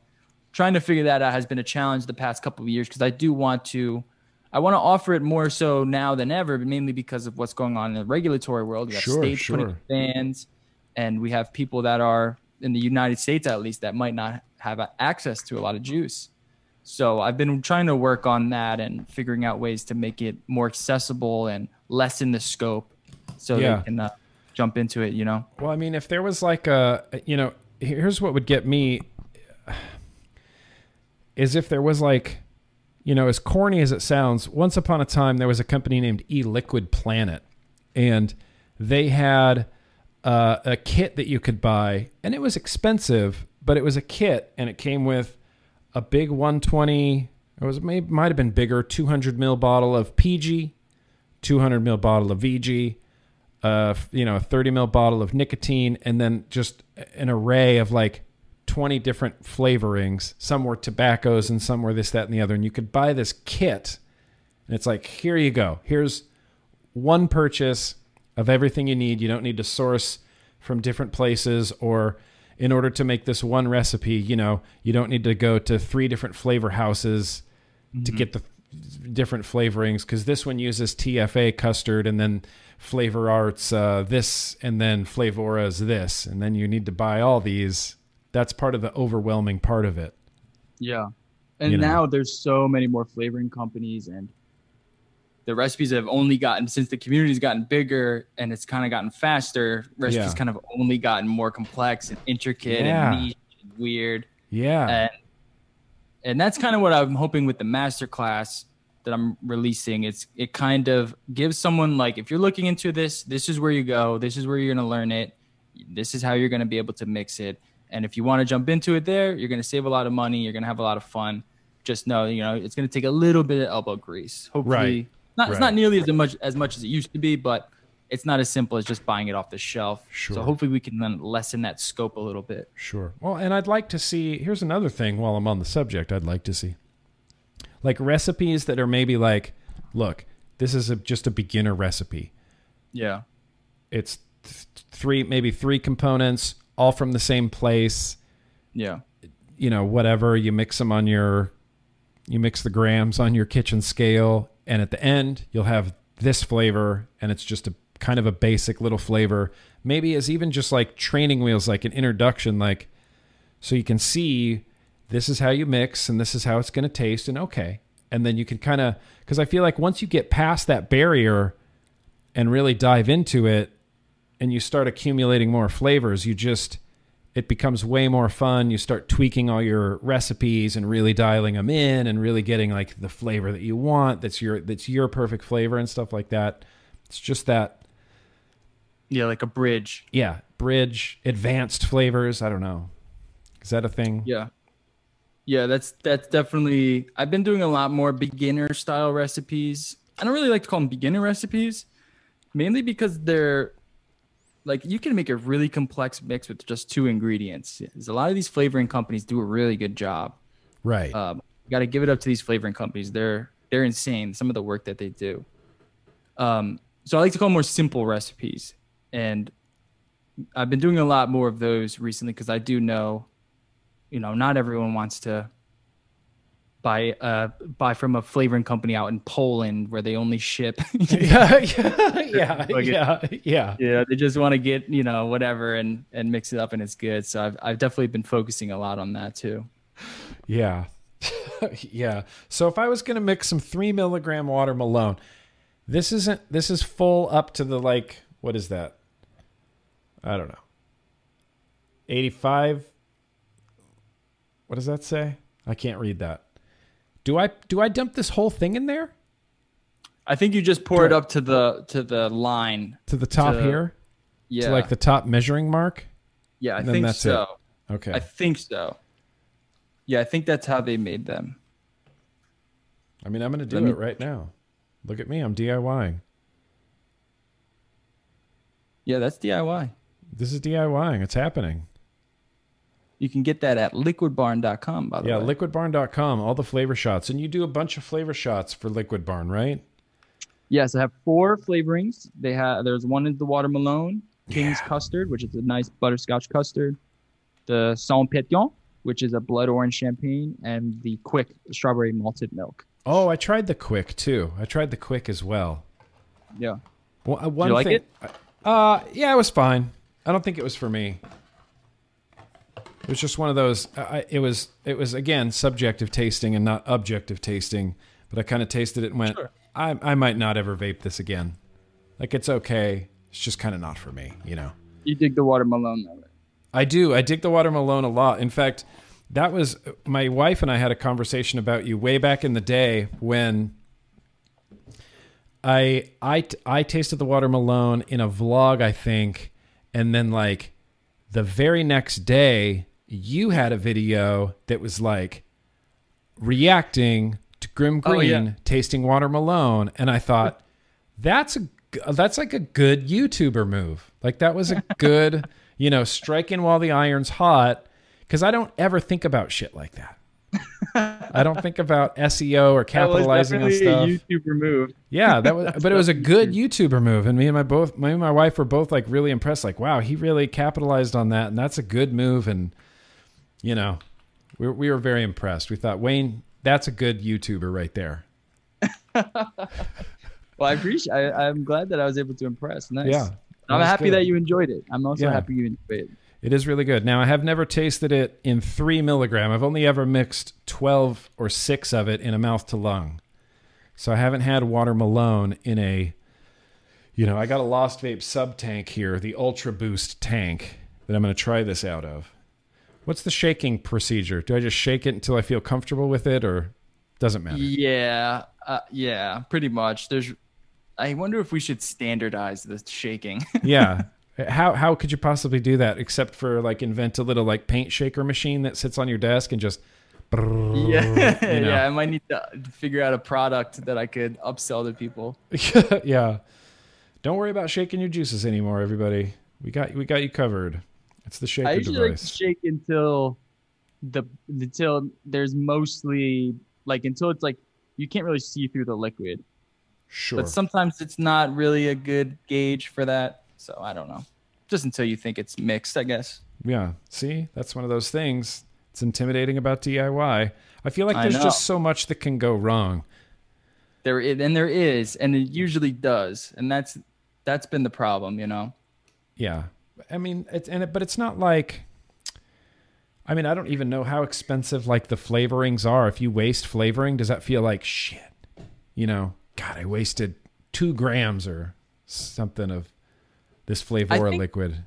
Trying to figure that out has been a challenge the past couple of years because I do want to, I want to offer it more so now than ever, but mainly because of what's going on in the regulatory world. We have Sure, states putting bans, and we have people that are in the United States at least that might not have access to a lot of juice. So I've been trying to work on that and figuring out ways to make it more accessible and lessen the scope, so Yeah. they can uh, jump into it. You know. Well, I mean, if there was like a, you know, here's what would get me is if there was like, you know, as corny as it sounds, once upon a time there was a company named E Liquid Planet, and they had uh, a kit that you could buy, and it was expensive, but it was a kit, and it came with a big 120. It was maybe might have been bigger, 200 ml bottle of PG, 200 ml bottle of VG, uh, you know, a 30 ml bottle of nicotine, and then just an array of like 20 different flavorings. Some were tobaccos and some were this, that, and the other. And you could buy this kit, and it's like, here you go. Here's one purchase of everything you need. You don't need to source from different places or in order to make this one recipe, you know, you don't need to go to three different flavor houses to get the different flavorings because this one uses TFA custard and then Flavor Arts uh, this and then Flavorah's this and then you need to buy all these. That's part of the overwhelming part of it. Yeah. And You know. now there's so many more flavoring companies and the recipes have only gotten since the community's gotten bigger and it's kind of gotten faster, recipes Yeah. kind of only gotten more complex and intricate Yeah. and niche and weird. Yeah. And and that's kind of what I'm hoping with the master class that I'm releasing. It's it kind of gives someone like if you're looking into this, this is where you go, this is where you're gonna learn it, this is how you're gonna be able to mix it. And if you want to jump into it there, you're gonna save a lot of money, you're gonna have a lot of fun. Just know, you know, it's gonna take a little bit of elbow grease. Hopefully Right. not it's not nearly as much as much as it used to be, but it's not as simple as just buying it off the shelf. Sure. So hopefully we can then lessen that scope a little bit. Sure. Well, and I'd like to see. Here's another thing while I'm on the subject. I'd like to see, like recipes that are maybe like, look, this is a, just a beginner recipe. Yeah. It's th- three, maybe three components, all from the same place. Yeah. You know, whatever you mix them on your, you mix the grams on your kitchen scale, and at the end you'll have this flavor, and it's just a kind of a basic little flavor. Maybe as even just like training wheels, like an introduction, like so you can see this is how you mix and this is how it's going to taste and okay and then you can kind of because i feel like once you get past that barrier and really dive into it and you start accumulating more flavors you just it becomes way more fun you start tweaking all your recipes and really dialing them in and really getting like the flavor that you want that's your that's your perfect flavor and stuff like that it's just that Yeah, like a bridge. yeah bridge advanced flavors i don't know is that a thing Yeah. Yeah, that's that's definitely I've been doing a lot more beginner style recipes. I don't really like to call them beginner recipes, mainly because they're like you can make a really complex mix with just two ingredients. A lot of these flavoring companies do a really good job. Right. Um, got to give it up to these flavoring companies. They're they're insane. Some of the work that they do. Um, so I like to call them more simple recipes, and I've been doing a lot more of those recently because I do know, you know, not everyone wants to buy uh buy from a flavoring company out in Poland where they only ship. yeah, yeah, yeah, Like it- yeah, yeah. yeah, they just want to get you know whatever and and mix it up and it's good. So I've I've definitely been focusing a lot on that too. Yeah. yeah. So if I was going to mix some three milligram watermelon, this isn't, this is full up to the like, what is that? I don't know. 85. What does that say? I can't read that. Do I, do I dump this whole thing in there I think you just pour it up to the to the line. to the top To- here? Yeah, To like the top measuring mark? yeah, I and think so. it. Okay. I think so. Yeah, I think that's how they made them. I mean, I'm going to do Let me- it right now. Look at me. I'm DIYing. Yeah, that's DIY. This is DIYing. It's happening. You can get that at liquidbarn.com, by the Yeah, way. Yeah, liquidbarn.com, all the flavor shots. And you do a bunch of flavor shots for Liquid Barn, right? Yes, I have four flavorings. They have there's one is the watermelon, King's Yeah. custard, which is a nice butterscotch custard, the Saint Pétion, which is a blood orange champagne, and the quick strawberry malted milk. Oh, I tried the quick too. I tried the quick as well. Yeah. Well, uh, one you like thing, it? Uh, yeah, it was fine. I don't think it was for me. It was just one of those. I, it was. It was again subjective tasting and not objective tasting. But I kind of tasted it and went, Sure. I, I might not ever vape this again. Like it's okay. It's just kind of not for me, you know. You dig the watermelon though. right? I do. I dig the watermelon a lot. In fact, that was my wife and I had a conversation about you way back in the day when I I I tasted the watermelon in a vlog, I think, and then like the very next day you had a video that was like reacting to Grimm Oh, Green yeah. tasting watermelon and I thought that's a that's like a good YouTuber move. Like that was a good, you know, striking while the iron's hot because I don't ever think about shit like that. I don't think about SEO or capitalizing on stuff. definitely a YouTuber move. Yeah, that was, but it was a good YouTuber move, and me and my both, me and my wife were both like really impressed. Like, wow, he really capitalized on that, and that's a good move. And you know, we we were very impressed. We thought Wayne, that's a good YouTuber right there. Well, I appreciate. I, I'm glad that I was able to impress. Nice. Yeah, I'm happy good. that you enjoyed it. I'm also Yeah. happy you enjoyed it. It is really good. Now, I have never tasted it in three milligram. I've only ever mixed 12 or six of it in a mouth to lung. So I haven't had watermelon in a, you know, I got a Lost Vape sub tank here, the Ultra Boost tank that I'm going to try this out of. What's the shaking procedure? Do I just shake it until I feel comfortable with it or doesn't matter? Yeah, uh, yeah, pretty much. There's. I wonder if we should standardize the shaking. yeah. How how could you possibly do that except for like invent a little like paint shaker machine that sits on your desk and just yeah, you know. yeah. I might need to figure out a product that I could upsell to people. yeah. Don't worry about shaking your juices anymore, everybody. We got we got you covered. It's the shaker I usually like to shake until the until there's mostly like until it's like you can't really see through the liquid. sure. But sometimes it's not really a good gauge for that. So I don't know. Just until you think it's mixed, I guess. yeah. See, that's one of those things. It's intimidating about DIY. I feel like there's just so much that can go wrong. There and there is, and it usually does, and that's that's been the problem, you know. Yeah. I mean, it's and it, but it's not like I mean, I don't even know how expensive like the flavorings are. If you waste flavoring, does that feel like shit? You know, God, I wasted two grams or something of this flavor or liquid.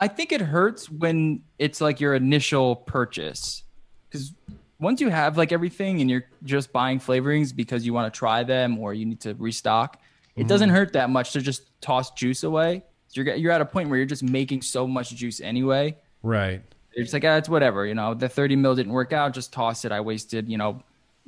I think it hurts when it's like your initial purchase. Because once you have like everything and you're just buying flavorings because you want to try them or you need to restock, it doesn't mm-hmm. hurt that much to just toss juice away. You're, you're at a point where you're just making so much juice anyway. Right. You're like, ah, it's whatever. You know, the 30 mil didn't work out. Just toss it. I wasted, you know,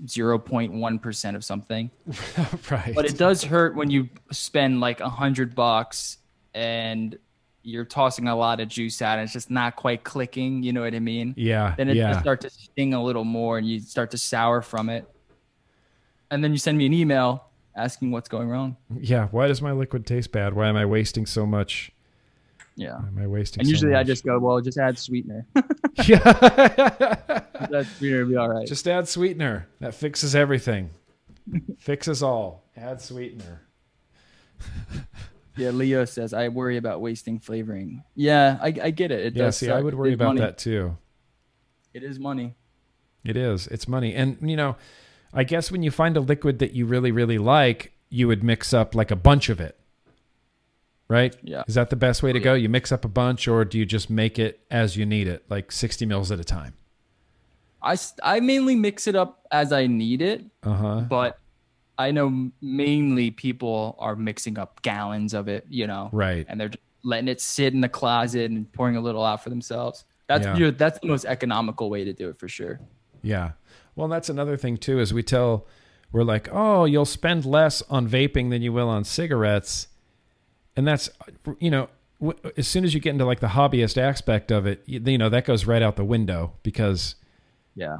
0.1% of something. right. But it does hurt when you spend like a hundred bucks and you're tossing a lot of juice out and it's just not quite clicking. You know what I mean? Yeah. Then it yeah. just start to sting a little more and you start to sour from it. And then you send me an email asking what's going wrong. Yeah. Why does my liquid taste bad? Why am I wasting so much? Yeah. Why am I wasting? And so usually I just go, well, just add sweetener. yeah. that sweetener be all right. just add sweetener. That fixes everything. fixes all. Add sweetener. Yeah, Leo says I worry about wasting flavoring. Yeah, I, I get it. It Yeah. does. See, I would worry It's about money. that too. It is money. It is. It's money. And, you know, I guess when you find a liquid that you really, really like, you would mix up like a bunch of it. Right? Yeah. Is that the best way to go? You mix up a bunch, or do you just make it as you need it, like 60 mils at a time? I, I mainly mix it up as I need it, Uh huh. but I know mainly people are mixing up gallons of it, you know, Right. and they're letting it sit in the closet and pouring a little out for themselves. That's Yeah. you know, that's the most economical way to do it for sure. Yeah. Well, that's another thing too. Is we tell, we're like, oh, you'll spend less on vaping than you will on cigarettes, and that's, you know, as soon as you get into like the hobbyist aspect of it, you, you know, that goes right out the window because Yeah.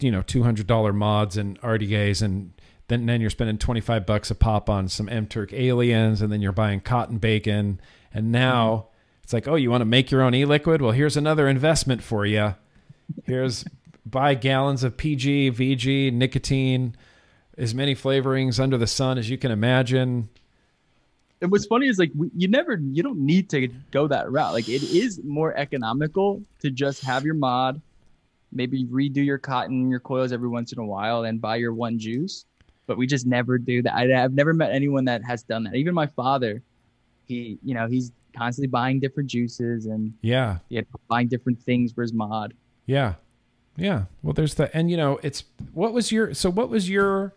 you know, two hundred dollar mods and RDAs, and then then you're spending twenty five bucks a pop on some M Turk aliens, and then you're buying cotton bacon, and now mm-hmm. it's like, oh, you want to make your own e liquid? Well, here's another investment for you. Here's buy gallons of PG, VG, nicotine, as many flavorings under the sun as you can imagine. And what's funny is like you never you don't need to go that route. Like it is more economical to just have your mod, maybe redo your cotton, your coils every once in a while, and buy your one juice. But we just never do that. I, I've never met anyone that has done that. Even my father, he you know he's constantly buying different juices and Yeah, yeah, buying different things for his mod. yeah, yeah. Well, there's the and you know, it's what was your so what was your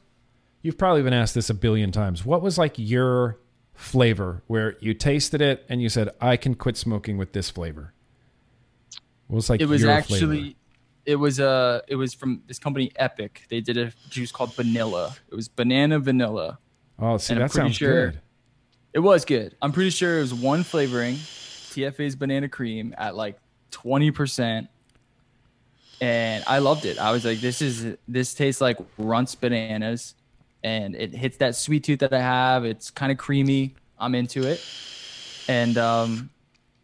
you've probably been asked this a billion times. What was like your flavor where you tasted it and you said, I can quit smoking with this flavor? What was like it was your actually flavor? it was uh it was from this company Epic. They did a juice called Vanilla. It was banana vanilla. Oh, see, and I'm that sounds sure- good. It was good. I'm pretty sure it was one flavoring, TFA's banana cream at like 20%. And I loved it. I was like, this is this tastes like Runts bananas. And it hits that sweet tooth that I have. It's kind of creamy. I'm into it. And um,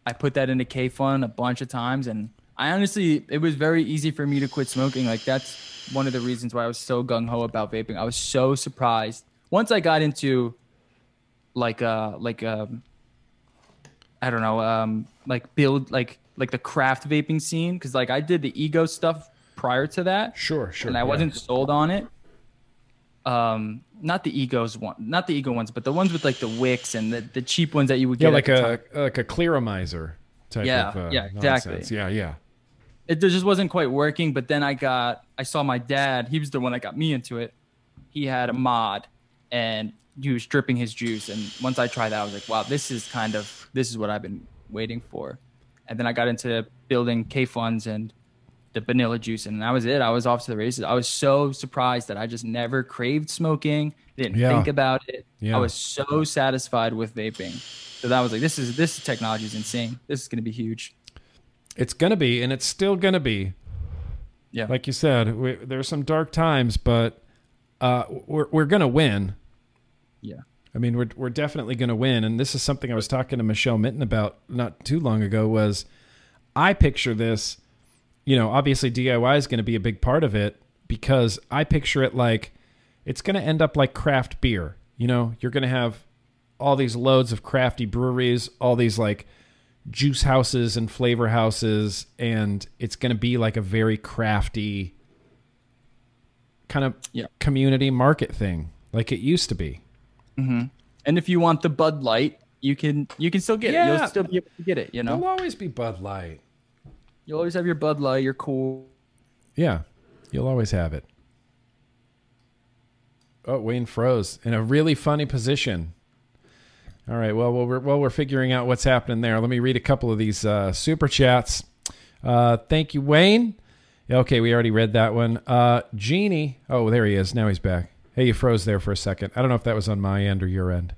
I put that into Kayfun a bunch of times. And I honestly, it was very easy for me to quit smoking. Like, that's one of the reasons why I was so gung ho about vaping. I was so surprised. Once I got into like uh like um I don't know um like build like like the craft vaping scene because like I did the ego stuff prior to that Sure, sure. and I yeah. wasn't sold on it. Um, not the egos one, not the ego ones, but the ones with like the wicks and the, the cheap ones that you would Yeah, get. Yeah, like a like a clearomizer type Yeah, of uh, yeah, exactly. nonsense. Yeah, yeah. it just wasn't quite working. But then I got, I saw my dad. He was the one that got me into it. He had a mod, and he was dripping his juice. And once I tried that, I was like, wow, this is kind of this is what I've been waiting for. And then I got into building Kayfuns and the vanilla juice, and that was it. I was off to the races. I was so surprised that I just never craved smoking. Didn't Yeah. think about it. Yeah. I was so satisfied with vaping. So that was like, this is this technology is insane. This is going to be huge. It's gonna be, and it's still gonna be. Yeah. Like you said, we, there's some dark times, but uh, we're we're gonna win. Yeah. I mean, we're we're definitely going to win, and this is something I was talking to Michelle Minton about not too long ago. Was I picture this? You know, obviously DIY is going to be a big part of it because I picture it like it's going to end up like craft beer. You know, you're going to have all these loads of crafty breweries, all these like juice houses and flavor houses, and it's going to be like a very crafty kind of Yeah. community market thing, like it used to be. And if you want the Bud Light, you can you can still get it. Yeah. You'll still be able to get it. You know, There'll always be Bud Light. you'll always have your Bud Light. You're cool. Yeah, you'll always have it. Oh, Wayne froze in a really funny position. All right, well, while we're, while we're figuring out what's happening there, let me read a couple of these uh, super chats. Uh, thank you, Wayne. Okay, we already read that one. Uh, Jeannie. Oh, there he is. Now he's back. Hey, you froze there for a second. I don't know if that was on my end or your end.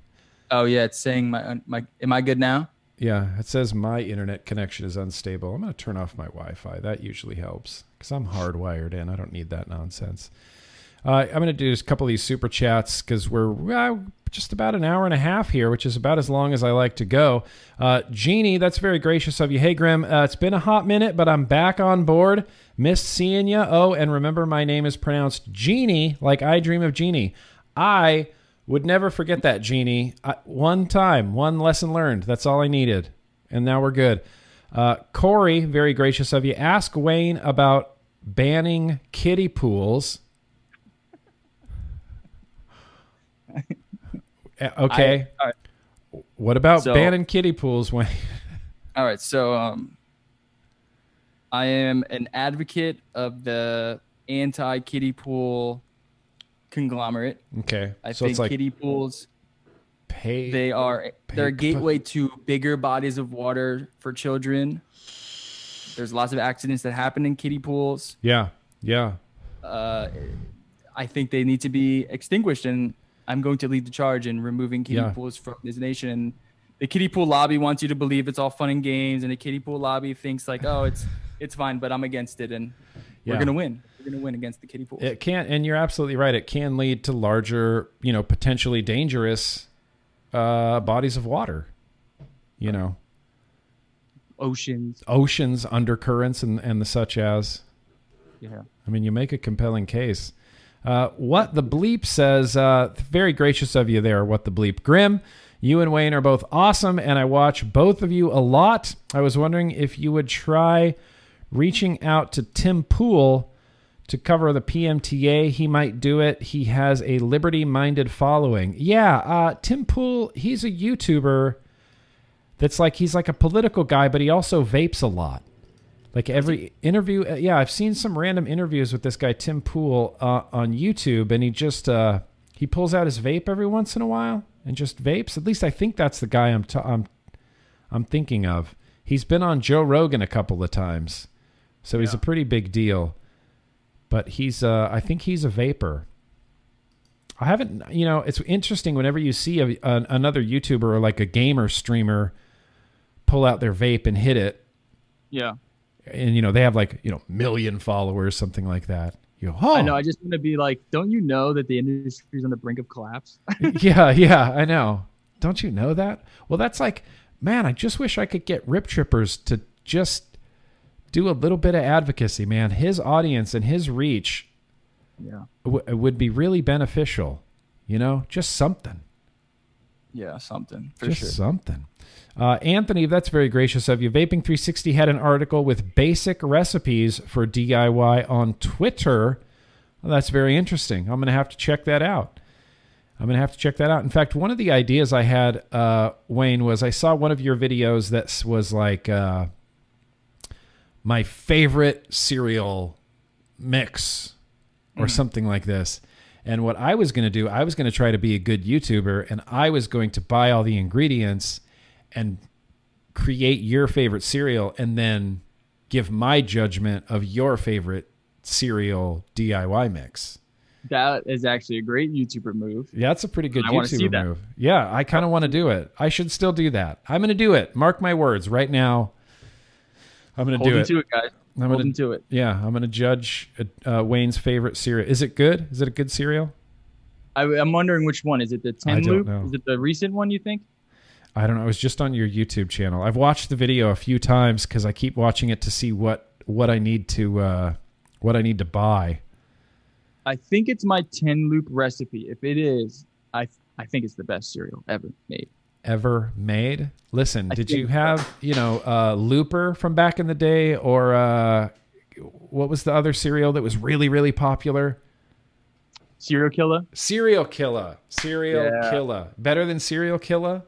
Oh yeah, it's saying my my. Am I good now? Yeah, it says my internet connection is unstable. I'm going to turn off my Wi-Fi. That usually helps because I'm hardwired in. I don't need that nonsense. Uh, I'm going to do a couple of these super chats because we're uh, just about an hour and a half here, which is about as long as I like to go. Uh, Jeannie, that's very gracious of you. Hey, Grimm, uh, it's been a hot minute, but I'm back on board. Missed seeing you. Oh, and remember, my name is pronounced Jeannie, like I Dream of Jeannie. I would never forget that, Jeannie. I, one time, one lesson learned. That's all I needed. And now we're good. Uh, Corey, very gracious of you. Ask Wayne about banning kiddie pools. Okay. I- right. What about So- banning kiddie pools, Wayne? All right, so um, I am an advocate of the anti kiddie pool conglomerate. Okay. I so think it's like kiddie pools pay. they are they're a Pay- gateway to bigger bodies of water for children. There's lots of accidents that happen in kiddie pools. yeah. Yeah. Uh, I think they need to be extinguished, and I'm going to lead the charge in removing kiddie Yeah. pools from this nation. And the kiddie pool lobby wants you to believe it's all fun and games, and the kiddie pool lobby thinks like, oh, it's it's fine, but I'm against it, and Yeah. we're gonna win. We're gonna win against the kiddie pools. It can, and you're absolutely right. It can lead to larger, you know, potentially dangerous uh, bodies of water. You know, Oceans, oceans, undercurrents, and and the such as. yeah. I mean, you make a compelling case. Uh, what the bleep says, uh, very gracious of you there. What the bleep, Grimm. You and Wayne are both awesome, and I watch both of you a lot. I was wondering if you would try reaching out to Tim Pool to cover the PMTA. He might do it. He has a liberty-minded following. Yeah, uh, Tim Pool. He's a YouTuber. That's like he's like a political guy, but he also vapes a lot. Like every interview, uh, yeah, I've seen some random interviews with this guy Tim Pool uh, on YouTube, and he just uh, he pulls out his vape every once in a while and just vapes. At least I think that's the guy I'm t- I'm I'm thinking of. He's been on Joe Rogan a couple of times, so he's a pretty big deal. But he's uh, I think he's a vapor. I haven't, you know, it's interesting whenever you see a, an, another YouTuber or like a gamer streamer pull out their vape and hit it Yeah. and you know they have like you know million followers something like that you go oh I know. I just want to be like, don't you know that the industry is on the brink of collapse? yeah yeah i know don't you know that well that's like man i just wish i could get rip trippers to just do a little bit of advocacy man his audience and his reach yeah. w- would be really beneficial you know just something Yeah, something for just sure. something. Uh, Anthony, that's very gracious of you. Vaping 360 had an article with basic recipes for DIY on Twitter. Well, that's very interesting. I'm going to have to check that out. I'm going to have to check that out. In fact, one of the ideas I had, uh, Wayne, was I saw one of your videos that was like uh, my favorite cereal mix or mm. something like this. And what I was going to do, I was going to try to be a good YouTuber and I was going to buy all the ingredients and create your favorite cereal and then give my judgment of your favorite cereal DIY mix. That is actually a great YouTuber move. Yeah, that's a pretty good I YouTuber move. Yeah, I kind of want to do it. I should still do that. I'm going to do it. Mark my words right now. I'm going to do it. to it, guys. I'm him to it. Yeah, I'm going to judge uh, Wayne's favorite cereal. Is it good? Is it a good cereal? I, I'm wondering which one is it. The ten don't loop? know. Is it the recent one? You think? I don't know. I was just on your YouTube channel. I've watched the video a few times because I keep watching it to see what what I need to uh, what I need to buy. I think it's my ten loop recipe. If it is, I I think it's the best cereal ever made. Ever made? Listen, did you have you know uh, Looper from back in the day, or uh, what was the other cereal that was really really popular? Serial killer? Serial Killer. Serial Yeah. Killer. Better than Serial Killer?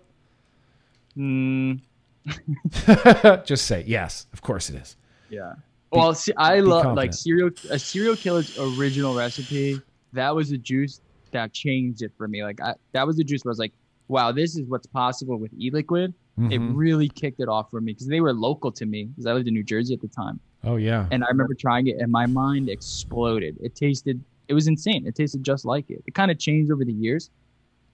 Mm, just say yes. Of course it is. yeah. Well, see, I love like serial a serial killer's original recipe. That was a juice that changed it for me. Like I, that was the juice where I was like, wow, this is what's possible with e-liquid. It Mhm. really kicked it off for me because they were local to me because I lived in New Jersey at the time. Oh yeah. And I remember trying it and my mind exploded. It tasted, it was insane. It tasted just like it. It kind of changed over the years,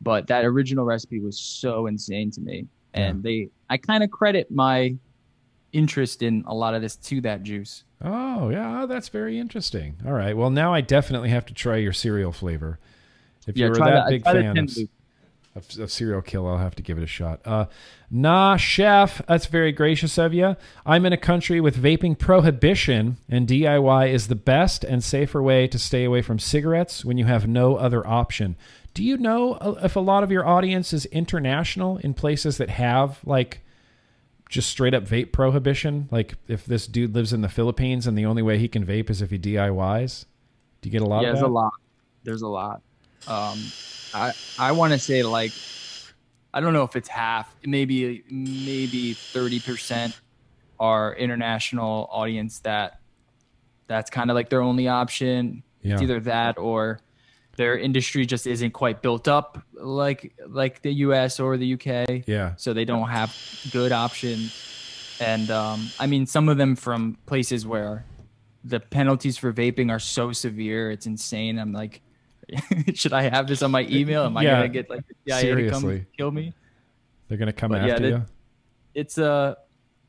but that original recipe was so insane to me. and they I kind of credit my interest in a lot of this to that juice. Oh, yeah, that's very interesting. All right. Well, now I definitely have to try your cereal flavor. If Yeah, you were try that big fan of. Of, of serial kill, I'll have to give it a shot. Uh, nah, chef, that's very gracious of you. I'm in a country with vaping prohibition, and DIY is the best and safer way to stay away from cigarettes when you have no other option. Do you know uh, if a lot of your audience is international in places that have like just straight up vape prohibition? Like if this dude lives in the Philippines and the only way he can vape is if he DIYs? Do you get a lot yeah, of there's a lot. There's a lot. Um, I I want to say like, I don't know if it's half, maybe maybe thirty percent are international audience that that's kind of like their only option. Yeah. It's either that or their industry just isn't quite built up like like the U.S. or the U.K. Yeah. so they don't have good options. And um, I mean, some of them from places where the penalties for vaping are so severe, it's insane. I'm like, should I have this on my email? Am I Yeah, gonna get like the CIA to seriously. come kill me? They're going to come But yeah, after that- you? It's uh,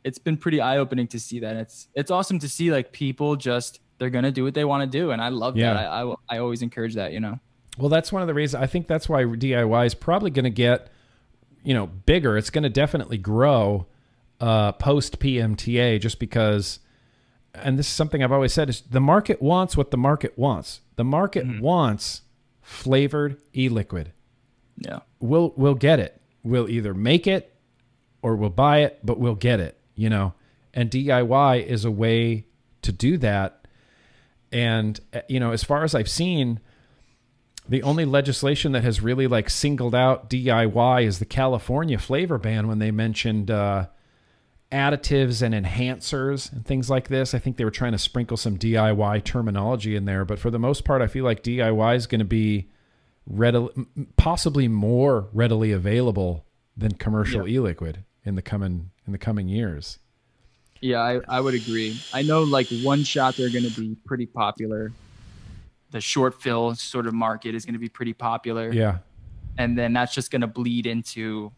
it's been pretty eye opening to see that. It's it's awesome to see like people just they're gonna do what they want to do, and I love Yeah. that. I, I I always encourage that. You know. Well, that's one of the reasons I think that's why DIY is probably going to get, you know, bigger. It's going to definitely grow uh, post PMTA, just because. And this is something I've always said: is the market wants what the market wants. The market Mm-hmm. wants flavored e-liquid. Yeah. We'll we'll get it. We'll either make it or we'll buy it, but we'll get it. You know, and DIY is a way to do that. And uh, you know, as far as I've seen, the only legislation that has really like singled out DIY is the California flavor ban when they mentioned uh, additives and enhancers and things like this. I think they were trying to sprinkle some DIY terminology in there, but for the most part, I feel like DIY is going to be readily, possibly more readily available than commercial e-liquid in the coming in the coming years. Yeah, I, I would agree. I know like one shot they're going to be pretty popular. The short fill sort of market is going to be pretty popular. Yeah, And then that's just going to bleed into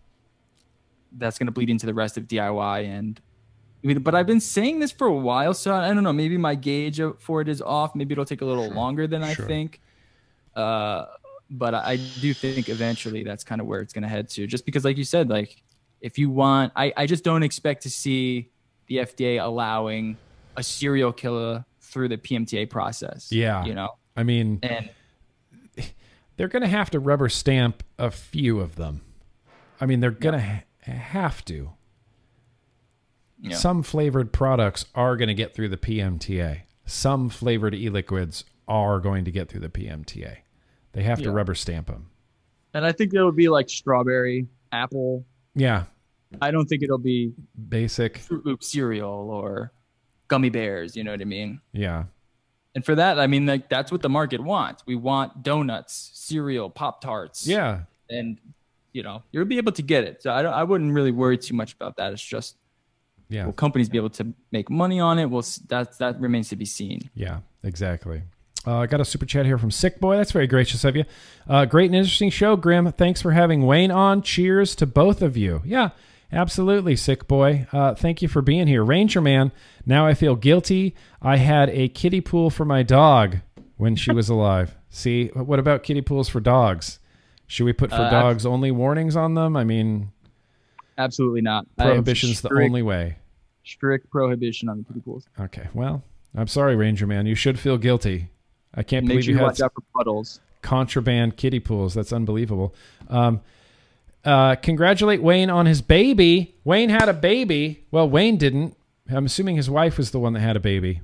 that's going to bleed into the rest of DIY and but I've been saying this for a while, so I don't know. Maybe my gauge for it is off. Maybe it'll take a little longer than I think. Uh, but I do think eventually that's kind of where it's going to head to. Just because, like you said, like if you want, I, I just don't expect to see the FDA allowing a cereal killer through the PMTA process. Yeah. you know, I mean, and they're going to have to rubber stamp a few of them. I mean, they're going to ha- have to. Yeah. Some flavored products are going to get through the PMTA. Some flavored e-liquids are going to get through the PMTA. They have to rubber stamp them. and I think it'll be like strawberry, apple. Yeah, I don't think it'll be basic. Fruit Loop cereal or gummy bears. You know what I mean? Yeah, And for that, I mean, like that's what the market wants. We want donuts, cereal, pop tarts. yeah, and you know you'll be able to get it. So I don't, I wouldn't really worry too much about that. It's just yeah, will companies be able to make money on it? Well, that that remains to be seen. yeah. Exactly. Uh, I got a super chat here from Sick Boy. That's very gracious of you. Uh, great and interesting show, Grimm. Thanks for having Wayne on. Cheers to both of you. Yeah, absolutely, Sick Boy. Uh, thank you for being here, Ranger Man. Now I feel guilty. I had a kiddie pool for my dog when she was alive. See, what about kiddie pools for dogs? Should we put for Uh, dogs only warnings on them? I mean, Absolutely not. I have prohibition's the only way. strict prohibition on the kiddie pools. Okay, well, I'm sorry, Ranger Man. You should feel guilty. I can't Make believe sure you you had watch out for puddles. contraband kiddie pools. That's unbelievable. Um, uh, congratulate Wayne on his baby. Wayne had a baby. Well, Wayne didn't. I'm assuming his wife was the one that had a baby.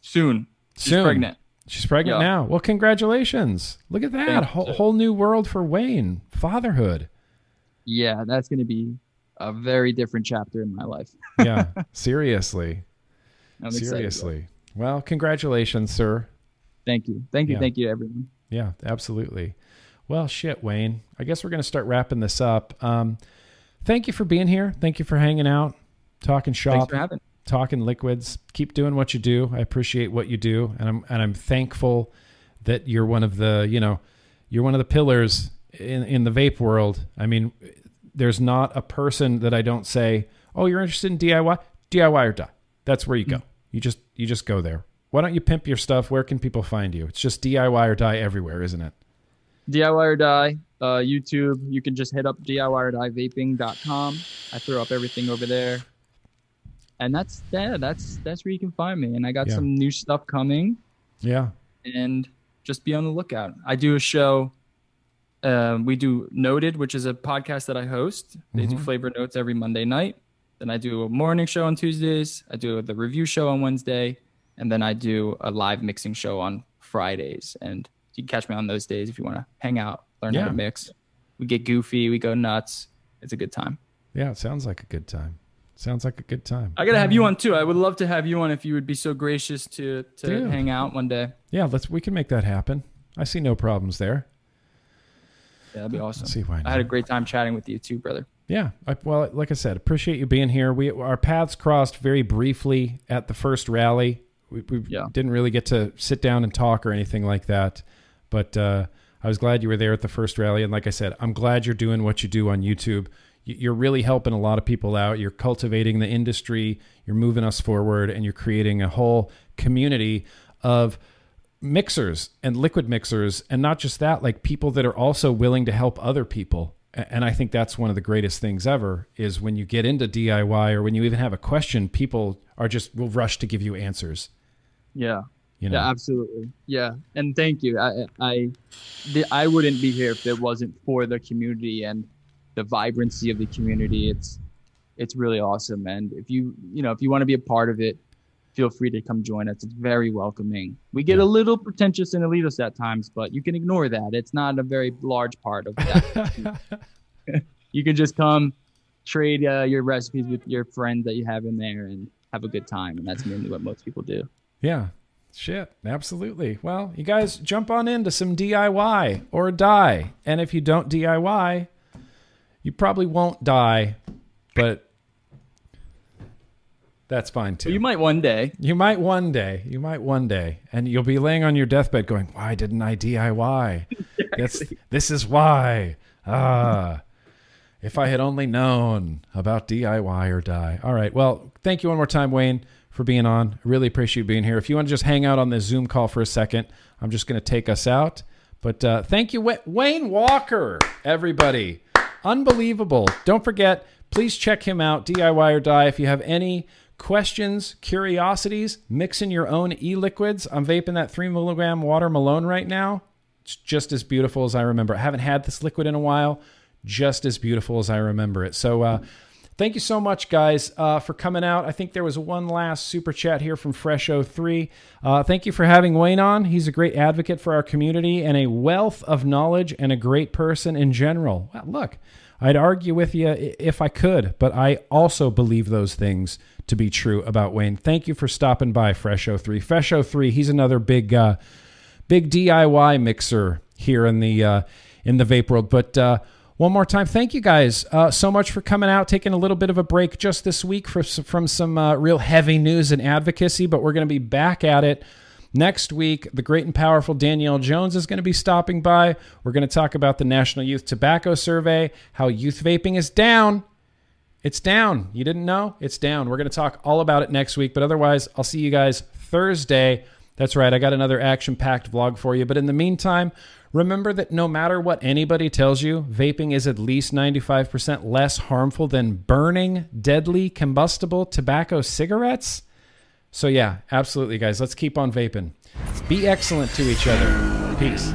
Soon. She's Soon. pregnant. She's pregnant Yeah. now. Well, congratulations. Look at that. Whole, whole new world for Wayne. Fatherhood. Yeah, that's going to be a very different chapter in my life. Yeah, seriously. I'm. Seriously. Well, congratulations, sir. Thank you. Thank you. Yeah. Thank you, everyone. Yeah, absolutely. Well, shit, Wayne. I guess we're going to start wrapping this up. Um, thank you for being here. Thank you for hanging out, talking Thanks shop, for having. Talking liquids. Keep doing what you do. I appreciate what you do, and I'm and I'm thankful that you're one of the you know you're one of the pillars in in the vape world. I mean, there's not a person that I don't say, "Oh, you're interested in DIY? DIY or die." That's where you go. You just you just go there. Why don't you pimp your stuff? Where can people find you? It's just DIY or die everywhere, isn't it? DIY or die, uh, YouTube. You can just hit up DIY or die vaping.com. I throw up everything over there. And that's yeah, that's that's where you can find me. And I got Yeah. some new stuff coming. Yeah. and just be on the lookout. I do a show. Um, we do Noted, which is a podcast that I host. They do Mhm. flavor notes every Monday night. Then I do a morning show on Tuesdays. I do the review show on Wednesday, and then I do a live mixing show on Fridays. And you can catch me on those days if you want to hang out, learn how to mix. We get goofy, we go nuts. It's a good time. Yeah, it sounds like a good time. Sounds like a good time. I gotta have you on too. I would love to have you on if you would be so gracious to to Dude. hang out one day. Yeah, let's we can make that happen. I see no problems there. Yeah, that'd be awesome. Let's see why I had a great time chatting with you too, brother. Yeah, I, well, like I said, appreciate you being here. We our paths crossed very briefly at the first rally. We, we Yeah. didn't really get to sit down and talk or anything like that, but uh, I was glad you were there at the first rally. And like I said, I'm glad you're doing what you do on YouTube. You- You're really helping a lot of people out. You're cultivating the industry. You're moving us forward, and you're creating a whole community of mixers and liquid mixers and not just that like people that are also willing to help other people and i think that's one of the greatest things ever is when you get into diy or when you even have a question people are just will rush to give you answers Yeah. you know Yeah, absolutely. Yeah, and thank you. I I the, I wouldn't be here if it wasn't for the community and the vibrancy of the community. It's it's really awesome. And if you you know if you want to be a part of it, feel free to come join us. It's very welcoming. We get Yeah. a little pretentious and elitist at times, but you can ignore that. It's not a very large part of that. you can just come trade uh, your recipes with your friends that you have in there and have a good time. And that's mainly what most people do. yeah shit absolutely well you guys jump on into some diy or die and if you don't diy you probably won't die but that's fine too You might one day. You might one day. You might one day, and you'll be laying on your deathbed going, "Why didn't I DIY? That's this is why." Ah, if I had only known about DIY or die. All right. Well, thank you one more time, Wayne, for being on. I really appreciate you being here. If you want to just hang out on this Zoom call for a second, I'm just going to take us out. But uh, thank you, Wayne Walker, everybody. Unbelievable. Don't forget, please check him out, DIY or Die. If you have any questions, curiosities, mixing your own e liquids, I'm vaping that three milligram watermelon right now. It's just as beautiful as I remember. I haven't had this liquid in a while, just as beautiful as I remember it. So, uh, Thank you so much, guys, uh, for coming out. I think there was one last super chat here from Fresh03. Uh, thank you for having Wayne on. He's a great advocate for our community and a wealth of knowledge and a great person in general. Well, look, I'd argue with you if I could, but I also believe those things to be true about Wayne. Thank you for stopping by, Fresh03. Fresh03, he's another big, uh, big DIY mixer here in the uh, in the vape world. But uh, one more time, thank you guys uh, so much for coming out, taking a little bit of a break just this week for, from some uh, real heavy news and advocacy. But we're going to be back at it next week. The great and powerful Danielle Jones is going to be stopping by. We're going to talk about the National Youth Tobacco Survey, how youth vaping is down. It's down. You didn't know? It's down. We're going to talk all about it next week. But otherwise, I'll see you guys Thursday. That's right. I got another action packed vlog for you. But in the meantime, remember that no matter what anybody tells you, vaping is at least 95% less harmful than burning deadly combustible tobacco cigarettes. So, yeah, absolutely, guys. Let's keep on vaping. Be excellent to each other. Peace.